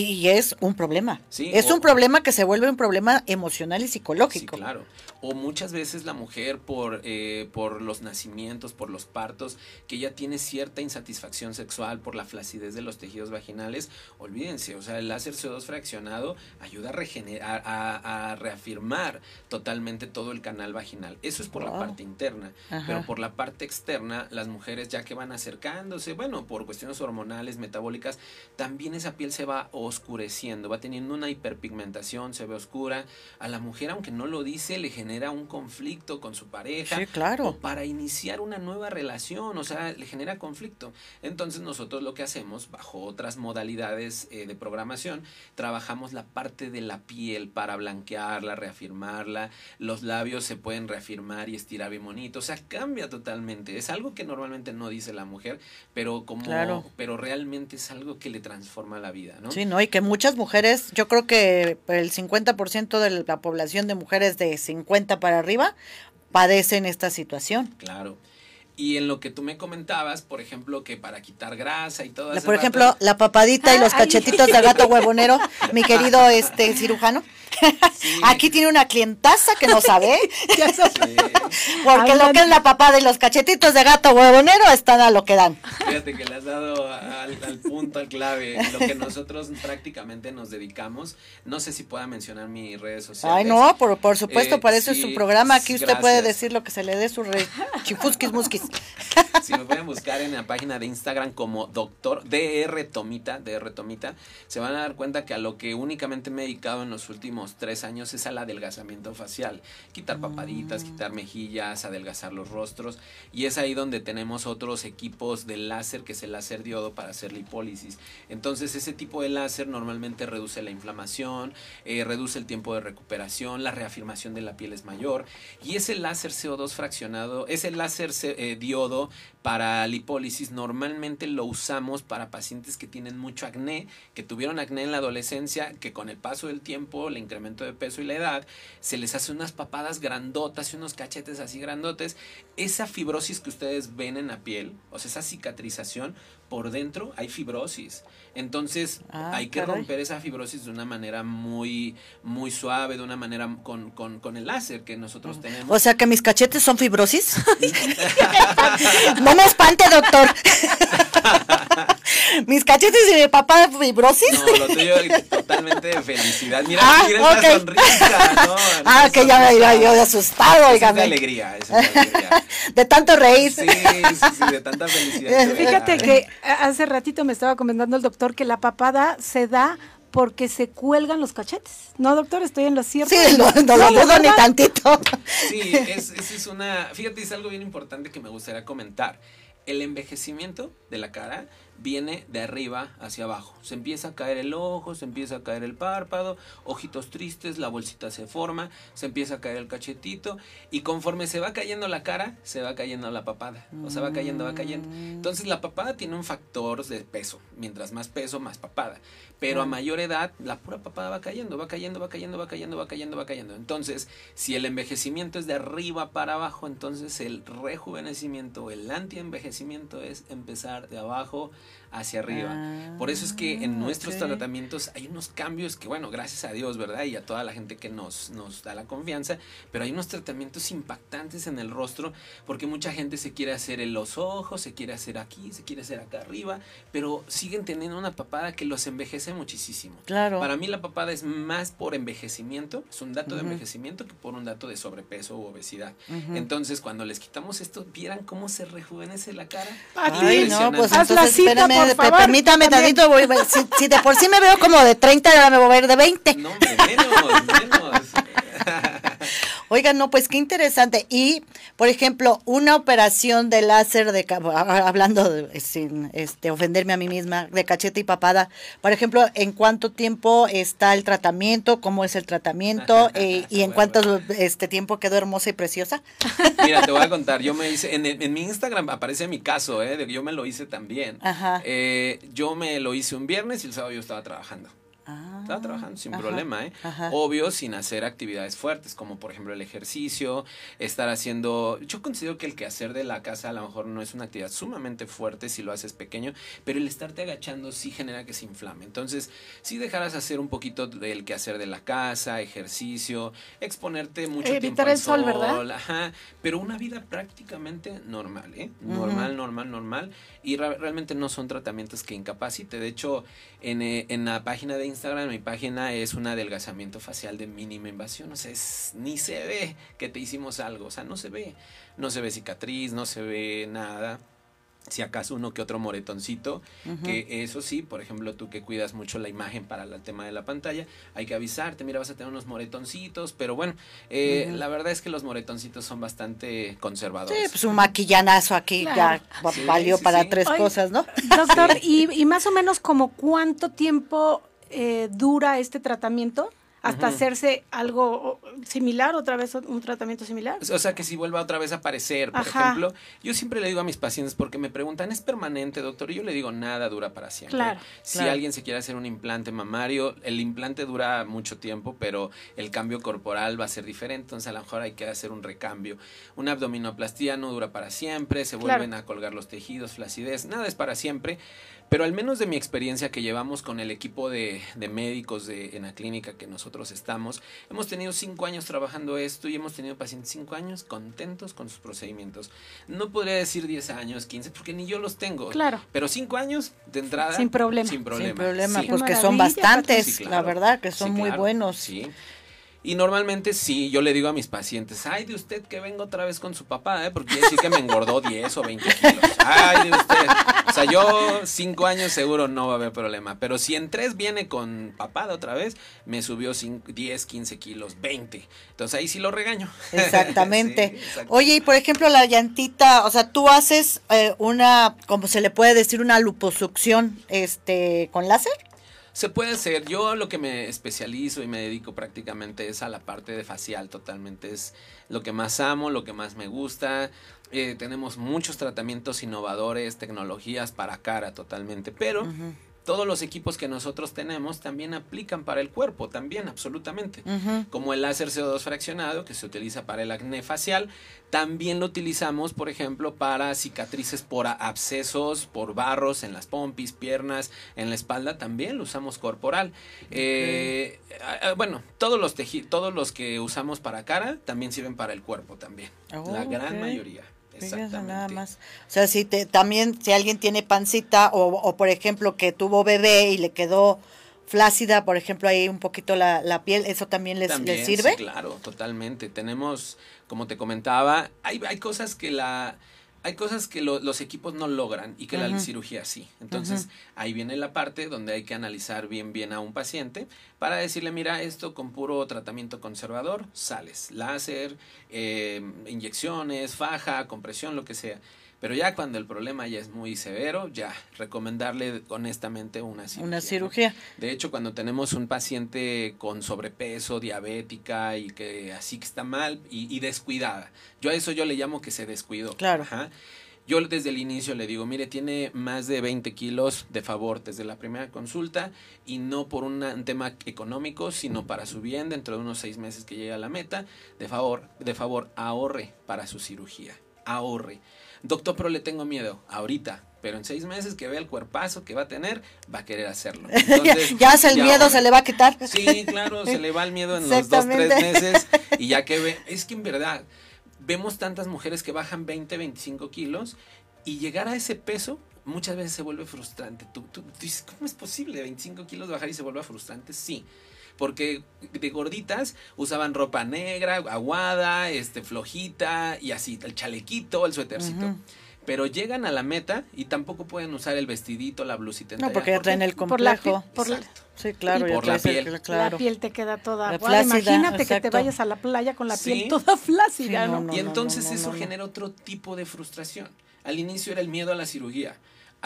y es un problema. es un problema que se vuelve un problema emocional y psicológico. claro o muchas veces la mujer por, eh, por los nacimientos, por los partos, que ya tiene cierta insatisfacción sexual por la flacidez de los tejidos vaginales, olvídense, o sea, el láser CO2 fraccionado ayuda a, regenerar, a, reafirmar totalmente todo el canal vaginal. Eso es por la parte interna, pero por la parte externa, las mujeres ya que van acercándose, bueno, por cuestiones hormonales, metabólicas, también esa piel se va oscureciendo, va teniendo una hiperpigmentación, se ve oscura. A la mujer, aunque no lo dice, le genera un conflicto con su pareja. Sí, claro. O para iniciar una nueva relación, o sea, le genera conflicto. Entonces nosotros lo que hacemos, bajo otras modalidades eh, de programación, trabajamos la parte de la piel para blanquearla, reafirmarla. Los labios se pueden reafirmar y estirar bien bonito. O sea, cambia totalmente. Es algo que normalmente no dice la mujer, pero como pero realmente es algo que le transforma la vida, ¿no? Sí, ¿no? Y que muchas mujeres, yo creo que el 50% de la población de mujeres de 50 para arriba padecen esta situación. Claro. Y en lo que tú me comentabas, por ejemplo, que para quitar grasa y todo eso. Por ejemplo, la papadita y los cachetitos de gato huevonero, mi querido este cirujano. Aquí tiene una clientaza que no sabe. Porque lo que es la papada y los cachetitos de gato huevonero están a lo que dan. Fíjate que le has dado al, punto, al clave, lo que nosotros prácticamente nos dedicamos. No sé si pueda mencionar mis redes sociales. Ay, no, por, por supuesto, para eso es su programa. Aquí usted puede decir lo que se le dé su re chifusquis musquis. si me pueden buscar en la página de Instagram como doctor DR Tomita, DR Tomita, se van a dar cuenta que a lo que únicamente me he dedicado en los últimos tres años es al adelgazamiento facial. Quitar papaditas, mm. quitar mejillas, adelgazar los rostros. Y es ahí donde tenemos otros equipos de láser, que es el láser diodo para hacer lipólisis. Entonces ese tipo de láser normalmente reduce la inflamación, eh, reduce el tiempo de recuperación, la reafirmación de la piel es mayor. Y ese láser CO2 fraccionado, ese láser eh, diodo para lipólisis normalmente lo usamos para pacientes que tienen mucho acné, que tuvieron acné en la adolescencia, que con el paso del tiempo, el incremento de peso y la edad, se les hace unas papadas grandotas y unos cachetes así grandotes. Esa fibrosis que ustedes ven en la piel, o sea, esa cicatrización, por dentro hay fibrosis. Entonces ah, hay que romper esa fibrosis de una manera muy, muy suave, de una manera con, con, con el láser que nosotros tenemos. O sea que mis cachetes son fibrosis. no me espante, doctor. mis cachetes y mi papá de fibrosis. No, lo tuyo es totalmente de felicidad. Mira, ah, mira esa sonrisa. ah, que ya me iba yo de asustado, Es de alegría, es de alegría. de tanto reír. Sí, sí, sí, de tanta felicidad. Fíjate que hace ratito me estaba comentando el doctor que la papada se da porque se cuelgan los cachetes. ¿No, doctor? Estoy en lo cierto. Sí, no, no lo dudo ni tantito. Sí, es, es una, fíjate, es algo bien importante que me gustaría comentar. El envejecimiento de la cara viene de arriba hacia abajo. Se empieza a caer el ojo, se empieza a caer el párpado, ojitos tristes, la bolsita se forma, se empieza a caer el cachetito y conforme se va cayendo la cara, se va cayendo la papada. O sea, va cayendo, va cayendo. Entonces la papada tiene un factor de peso. Mientras más peso, más papada. Pero a mayor edad, la pura papada va cayendo, va cayendo, va cayendo, va cayendo, va cayendo, va cayendo. Entonces, si el envejecimiento es de arriba para abajo, entonces el rejuvenecimiento, el anti-envejecimiento es empezar de abajo hacia arriba. Por eso es que en ah, nuestros tratamientos hay unos cambios que, bueno, gracias a Dios, ¿verdad? Y a toda la gente que nos, nos da la confianza, pero hay unos tratamientos impactantes en el rostro porque mucha gente se quiere hacer en los ojos, se quiere hacer aquí, se quiere hacer acá arriba, pero siguen teniendo una papada que los envejece muchísimo. Claro. Para mí la papada es más por envejecimiento, es un dato de envejecimiento que por un dato de sobrepeso u obesidad. Entonces, cuando les quitamos esto, vieran cómo se rejuvenece la cara. Ay, no, pues entonces, espérame, permítame tantito, voy, si, si, de por sí me veo como de 30, ahora me voy a ver de 20. No, menos, menos. Oigan, no, pues qué interesante. Y, por ejemplo, una operación de láser, de hablando de, sin este, ofenderme a mí misma, de cachete y papada, por ejemplo, ¿en cuánto tiempo está el tratamiento? ¿Cómo es el tratamiento? Eh, ¿Y en cuánto este tiempo quedó hermosa y preciosa? Mira, te voy a contar, yo me hice, en, en mi Instagram aparece mi caso, ¿eh? De que yo me lo hice también. Ajá. Eh, yo me lo hice un viernes y el sábado yo estaba trabajando. Estaba trabajando sin problema, ¿eh? Obvio, sin hacer actividades fuertes, como por ejemplo el ejercicio, estar haciendo... Yo considero que el quehacer de la casa a lo mejor no es una actividad sumamente fuerte si lo haces pequeño, pero el estarte agachando sí genera que se inflame. Entonces, si dejaras hacer un poquito del quehacer de la casa, ejercicio, exponerte mucho tiempo al sol, ¿verdad? Ajá, pero una vida prácticamente normal, ¿eh? Normal, normal, normal. Y realmente no son tratamientos que incapacite. De hecho, en, eh, en la página de Instagram, mi página es un adelgazamiento facial de mínima invasión. O sea, ni se ve que te hicimos algo. O sea, no se ve. No se ve cicatriz, no se ve nada si acaso uno que otro moretoncito, que eso sí, por ejemplo, tú que cuidas mucho la imagen para el tema de la pantalla, hay que avisarte, mira, vas a tener unos moretoncitos, pero bueno, eh, la verdad es que los moretoncitos son bastante conservadores. Sí, pues un maquillanazo aquí ya valió para tres cosas, ¿no? Doctor, y, y, más o menos como cuánto tiempo eh, dura este tratamiento? Hasta hacerse algo similar, otra vez un tratamiento similar. O sea, que si vuelva otra vez a aparecer, por ejemplo. Yo siempre le digo a mis pacientes, porque me preguntan, ¿es permanente, doctor? Y yo le digo, nada dura para siempre. si alguien se quiere hacer un implante mamario, el implante dura mucho tiempo, pero el cambio corporal va a ser diferente, entonces a lo mejor hay que hacer un recambio. Una abdominoplastía no dura para siempre, se vuelven a colgar los tejidos, flacidez, nada es para siempre. Pero al menos de mi experiencia que llevamos con el equipo de, de médicos de, en la clínica que nosotros estamos, hemos tenido cinco años trabajando esto y hemos tenido pacientes cinco años contentos con sus procedimientos. No podría decir 10 años, 15, porque ni yo los tengo. Claro. Pero cinco años de entrada. Sin problema. Sin problema. Sin problema, porque son bastantes, la verdad, que son muy buenos. Sí. Y normalmente sí, yo le digo a mis pacientes, ay de usted que vengo otra vez con su papá, ¿eh? porque quiere decir que me engordó 10 o 20 kilos. Ay de usted. O sea, yo cinco años seguro no va a haber problema. Pero si en tres viene con papá de otra vez, me subió 10, 15 kilos, 20. Entonces ahí sí lo regaño. Exactamente. Oye, y por ejemplo la llantita, o sea, tú haces eh, una, como se le puede decir, una luposucción este, con láser. Se puede hacer. Yo lo que me especializo y me dedico prácticamente es a la parte de facial totalmente. Es lo que más amo, lo que más me gusta. Eh, tenemos muchos tratamientos innovadores, tecnologías para cara totalmente. Pero todos los equipos que nosotros tenemos también aplican para el cuerpo, también, absolutamente. Como el láser CO2 fraccionado, que se utiliza para el acné facial, también lo utilizamos, por ejemplo, para cicatrices por abscesos, por barros en las pompis, piernas, en la espalda, también lo usamos corporal. Eh, bueno, todos los, todos los que usamos para cara también sirven para el cuerpo también, la gran mayoría nada más. O sea, si te, también si alguien tiene pancita o, o, por ejemplo que tuvo bebé y le quedó flácida, por ejemplo, ahí un poquito la, la piel, ¿eso también les, sirve? claro, totalmente. Tenemos, como te comentaba, hay, hay cosas que la hay cosas que los equipos no logran y que la cirugía sí. Entonces, ahí viene la parte donde hay que analizar bien, bien a un paciente para decirle, mira, esto con puro tratamiento conservador, sales. Láser, eh, inyecciones, faja, compresión, lo que sea. Pero ya cuando el problema ya es muy severo, ya recomendarle honestamente una cirugía. Una cirugía. De hecho, cuando tenemos un paciente con sobrepeso, diabética y que así que está mal y, descuidada, yo a eso yo le llamo que se descuidó. Claro. Yo desde el inicio le digo, mire, tiene más de 20 kilos de favor desde la primera consulta y no por un tema económico, sino para su bien dentro de unos seis meses que llegue a la meta, de favor, de favor, ahorre para su cirugía, ahorre. Doctor, pero le tengo miedo ahorita, pero en seis meses que vea el cuerpazo que va a tener, va a querer hacerlo. ya hace el miedo, se le va a quitar. Sí, claro, se le va el miedo en los dos, tres meses y ya que ve, es que en verdad vemos tantas mujeres que bajan 20, 25 kilos y llegar a ese peso muchas veces se vuelve frustrante. Tú, tú, dices, ¿cómo es posible 25 kilos bajar y se vuelve frustrante? Sí porque de gorditas usaban ropa negra, aguada, este, flojita y así, el chalequito, el suétercito. Pero llegan a la meta y tampoco pueden usar el vestidito, la blusita. No, porque ya traen el complejo. Por la, sí, claro. por la piel. La piel te queda toda aguada. Imagínate que te vayas a la playa con la piel toda flácida, ¿no? y entonces eso genera otro tipo de frustración. Al inicio era el miedo a la cirugía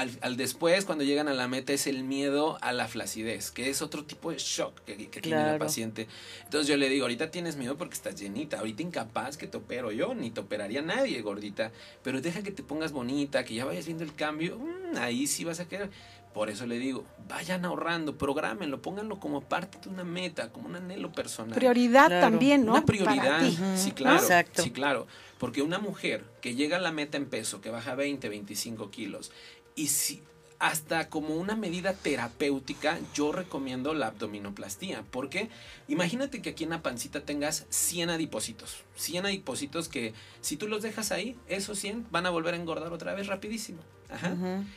al, después, cuando llegan a la meta, es el miedo a la flacidez, que es otro tipo de shock que, tiene la paciente. Entonces yo le digo, ahorita tienes miedo porque estás llenita, ahorita incapaz que te opero yo, ni te operaría nadie, gordita, pero deja que te pongas bonita, que ya vayas viendo el cambio, mm, ahí sí vas a querer. Por eso le digo, vayan ahorrando, programenlo, pónganlo como parte de una meta, como un anhelo personal. Prioridad también, ¿no? Una prioridad, sí, claro. Sí, claro. Porque una mujer que llega a la meta en peso, que baja 20, 25 kilos, y si hasta como una medida terapéutica, yo recomiendo la abdominoplastía. Porque imagínate que aquí en la pancita tengas 100 adipocitos. 100 adipocitos que si tú los dejas ahí, esos 100 van a volver a engordar otra vez rapidísimo.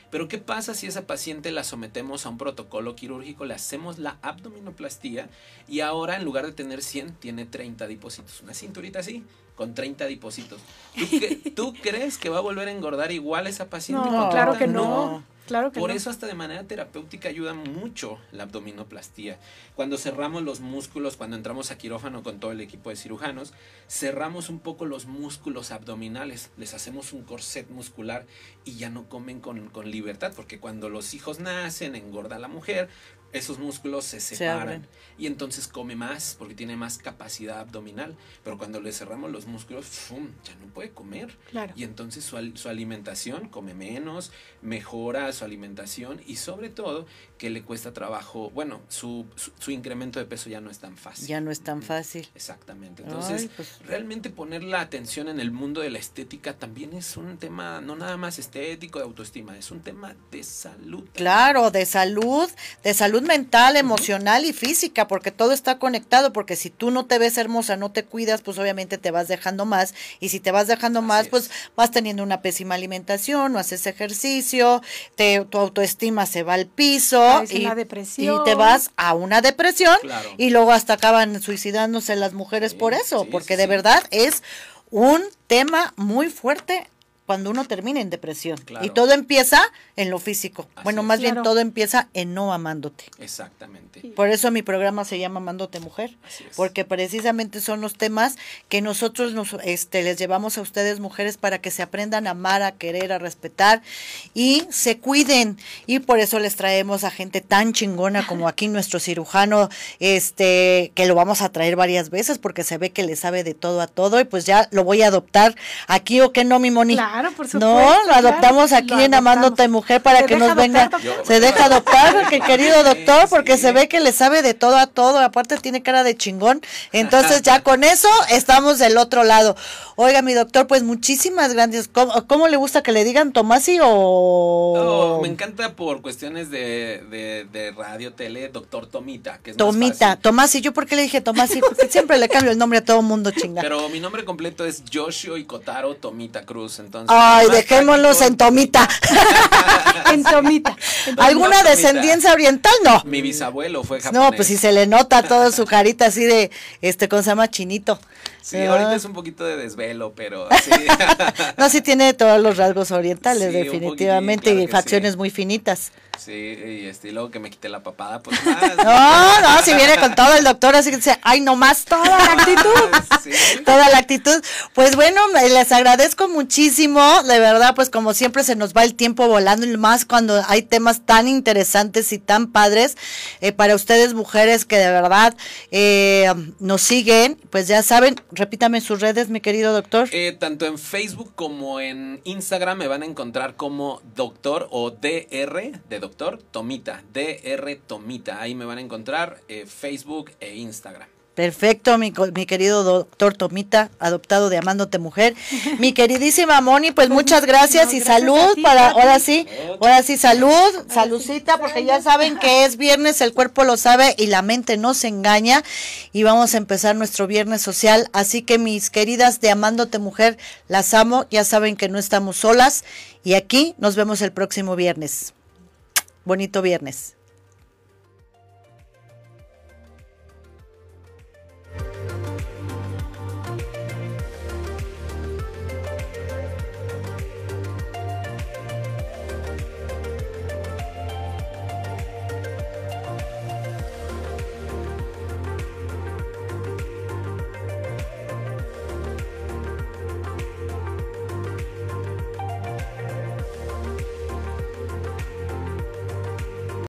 Pero ¿qué pasa si esa paciente la sometemos a un protocolo quirúrgico, le hacemos la abdominoplastía y ahora en lugar de tener 100 tiene 30 adipocitos? Una cinturita así con 30 dipósitos. ¿Tú, crees que va a volver a engordar igual esa paciente? No, claro que no. Claro Por eso hasta de manera terapéutica ayuda mucho la abdominoplastía. Cuando cerramos los músculos, cuando entramos a quirófano con todo el equipo de cirujanos, cerramos un poco los músculos abdominales, les hacemos un corset muscular y ya no comen con, con libertad, porque cuando los hijos nacen, engorda la mujer, esos músculos se separan y entonces come más porque tiene más capacidad abdominal. Pero cuando le cerramos los músculos, ¡fum! ya no puede comer. Y entonces su, su, alimentación come menos, mejora su alimentación y sobre todo que le cuesta trabajo, bueno, su, su, incremento de peso ya no es tan fácil. Ya no es tan fácil. Exactamente. Entonces, pues realmente poner la atención en el mundo de la estética también es un tema, no nada más estético, de autoestima, es un tema de salud. Claro, de salud, de salud mental, emocional y física, porque todo está conectado, porque si tú no te ves hermosa, no te cuidas, pues obviamente te vas dejando más, y si te vas dejando más, pues vas teniendo una pésima alimentación, no haces ejercicio, te, tu autoestima se va al piso y, depresión. y te vas a una depresión y luego hasta acaban suicidándose las mujeres por eso, porque de verdad es un tema muy fuerte cuando uno termina en depresión. Y todo empieza en lo físico. bueno, más bien todo empieza en no amándote. Exactamente. Por eso mi programa se llama Amándote Mujer, porque precisamente son los temas que nosotros nos, este, les llevamos a ustedes mujeres para que se aprendan a amar, a querer, a respetar y se cuiden. Y por eso les traemos a gente tan chingona como aquí nuestro cirujano, este, que lo vamos a traer varias veces porque se ve que le sabe de todo a todo y pues ya lo voy a adoptar aquí o que no, mi Moni. Claro, por supuesto. No, lo adoptamos aquí en Amándote Mujer para que nos venga. Se deja adoptar, que querido doctor, porque se ve que le sabe de todo a todo. Aparte tiene cara de chingón. Entonces ya con eso estamos del otro lado. Oiga, mi doctor, pues muchísimas gracias. ¿Cómo, le gusta que le digan Tomasi o...? me encanta por cuestiones de, de, radio, tele, doctor Tomita, que es Tomita, Tomasi. ¿Yo por qué le dije Tomasi? Porque siempre le cambio el nombre a todo mundo, chinga. Pero mi nombre completo es Yoshio Ikotaro Tomita Cruz. Entonces Ay, dejémoslos en Tomita. en Tomita. ¿Alguna descendencia oriental? No. Mi bisabuelo fue japonés. No, pues si se le nota toda su carita así de, este, ¿cómo se llama? Chinito. Sí, ahorita es un poquito de desvelo, pero sí. no, sí tiene todos los rasgos orientales, definitivamente, y facciones muy finitas. Sí, y, este, y luego que me quité la papada, pues más. No, no, si viene con todo el doctor, así que dice, ay, nomás toda la actitud. Toda la actitud. Pues bueno, les agradezco muchísimo, de verdad, pues como siempre se nos va el tiempo volando, y más cuando hay temas tan interesantes y tan padres eh, para ustedes mujeres que de verdad eh, nos siguen, pues ya saben, repítame sus redes, mi querido doctor. Eh, tanto en Facebook como en Instagram me van a encontrar como doctor o DR de doctor Tomita, DR Tomita. Ahí me van a encontrar eh, Facebook e Instagram. Perfecto, mi, mi, querido doctor Tomita, adoptado de Amándote Mujer. Mi queridísima Moni, pues muchas gracias y salud para, ahora sí, ahora sí, salud, saludcita, porque ya saben que es viernes, el cuerpo lo sabe y la mente no se engaña. Y vamos a empezar nuestro viernes social. Así que mis queridas de Amándote Mujer, las amo, ya saben que no estamos solas. Y aquí nos vemos el próximo viernes. Bonito viernes.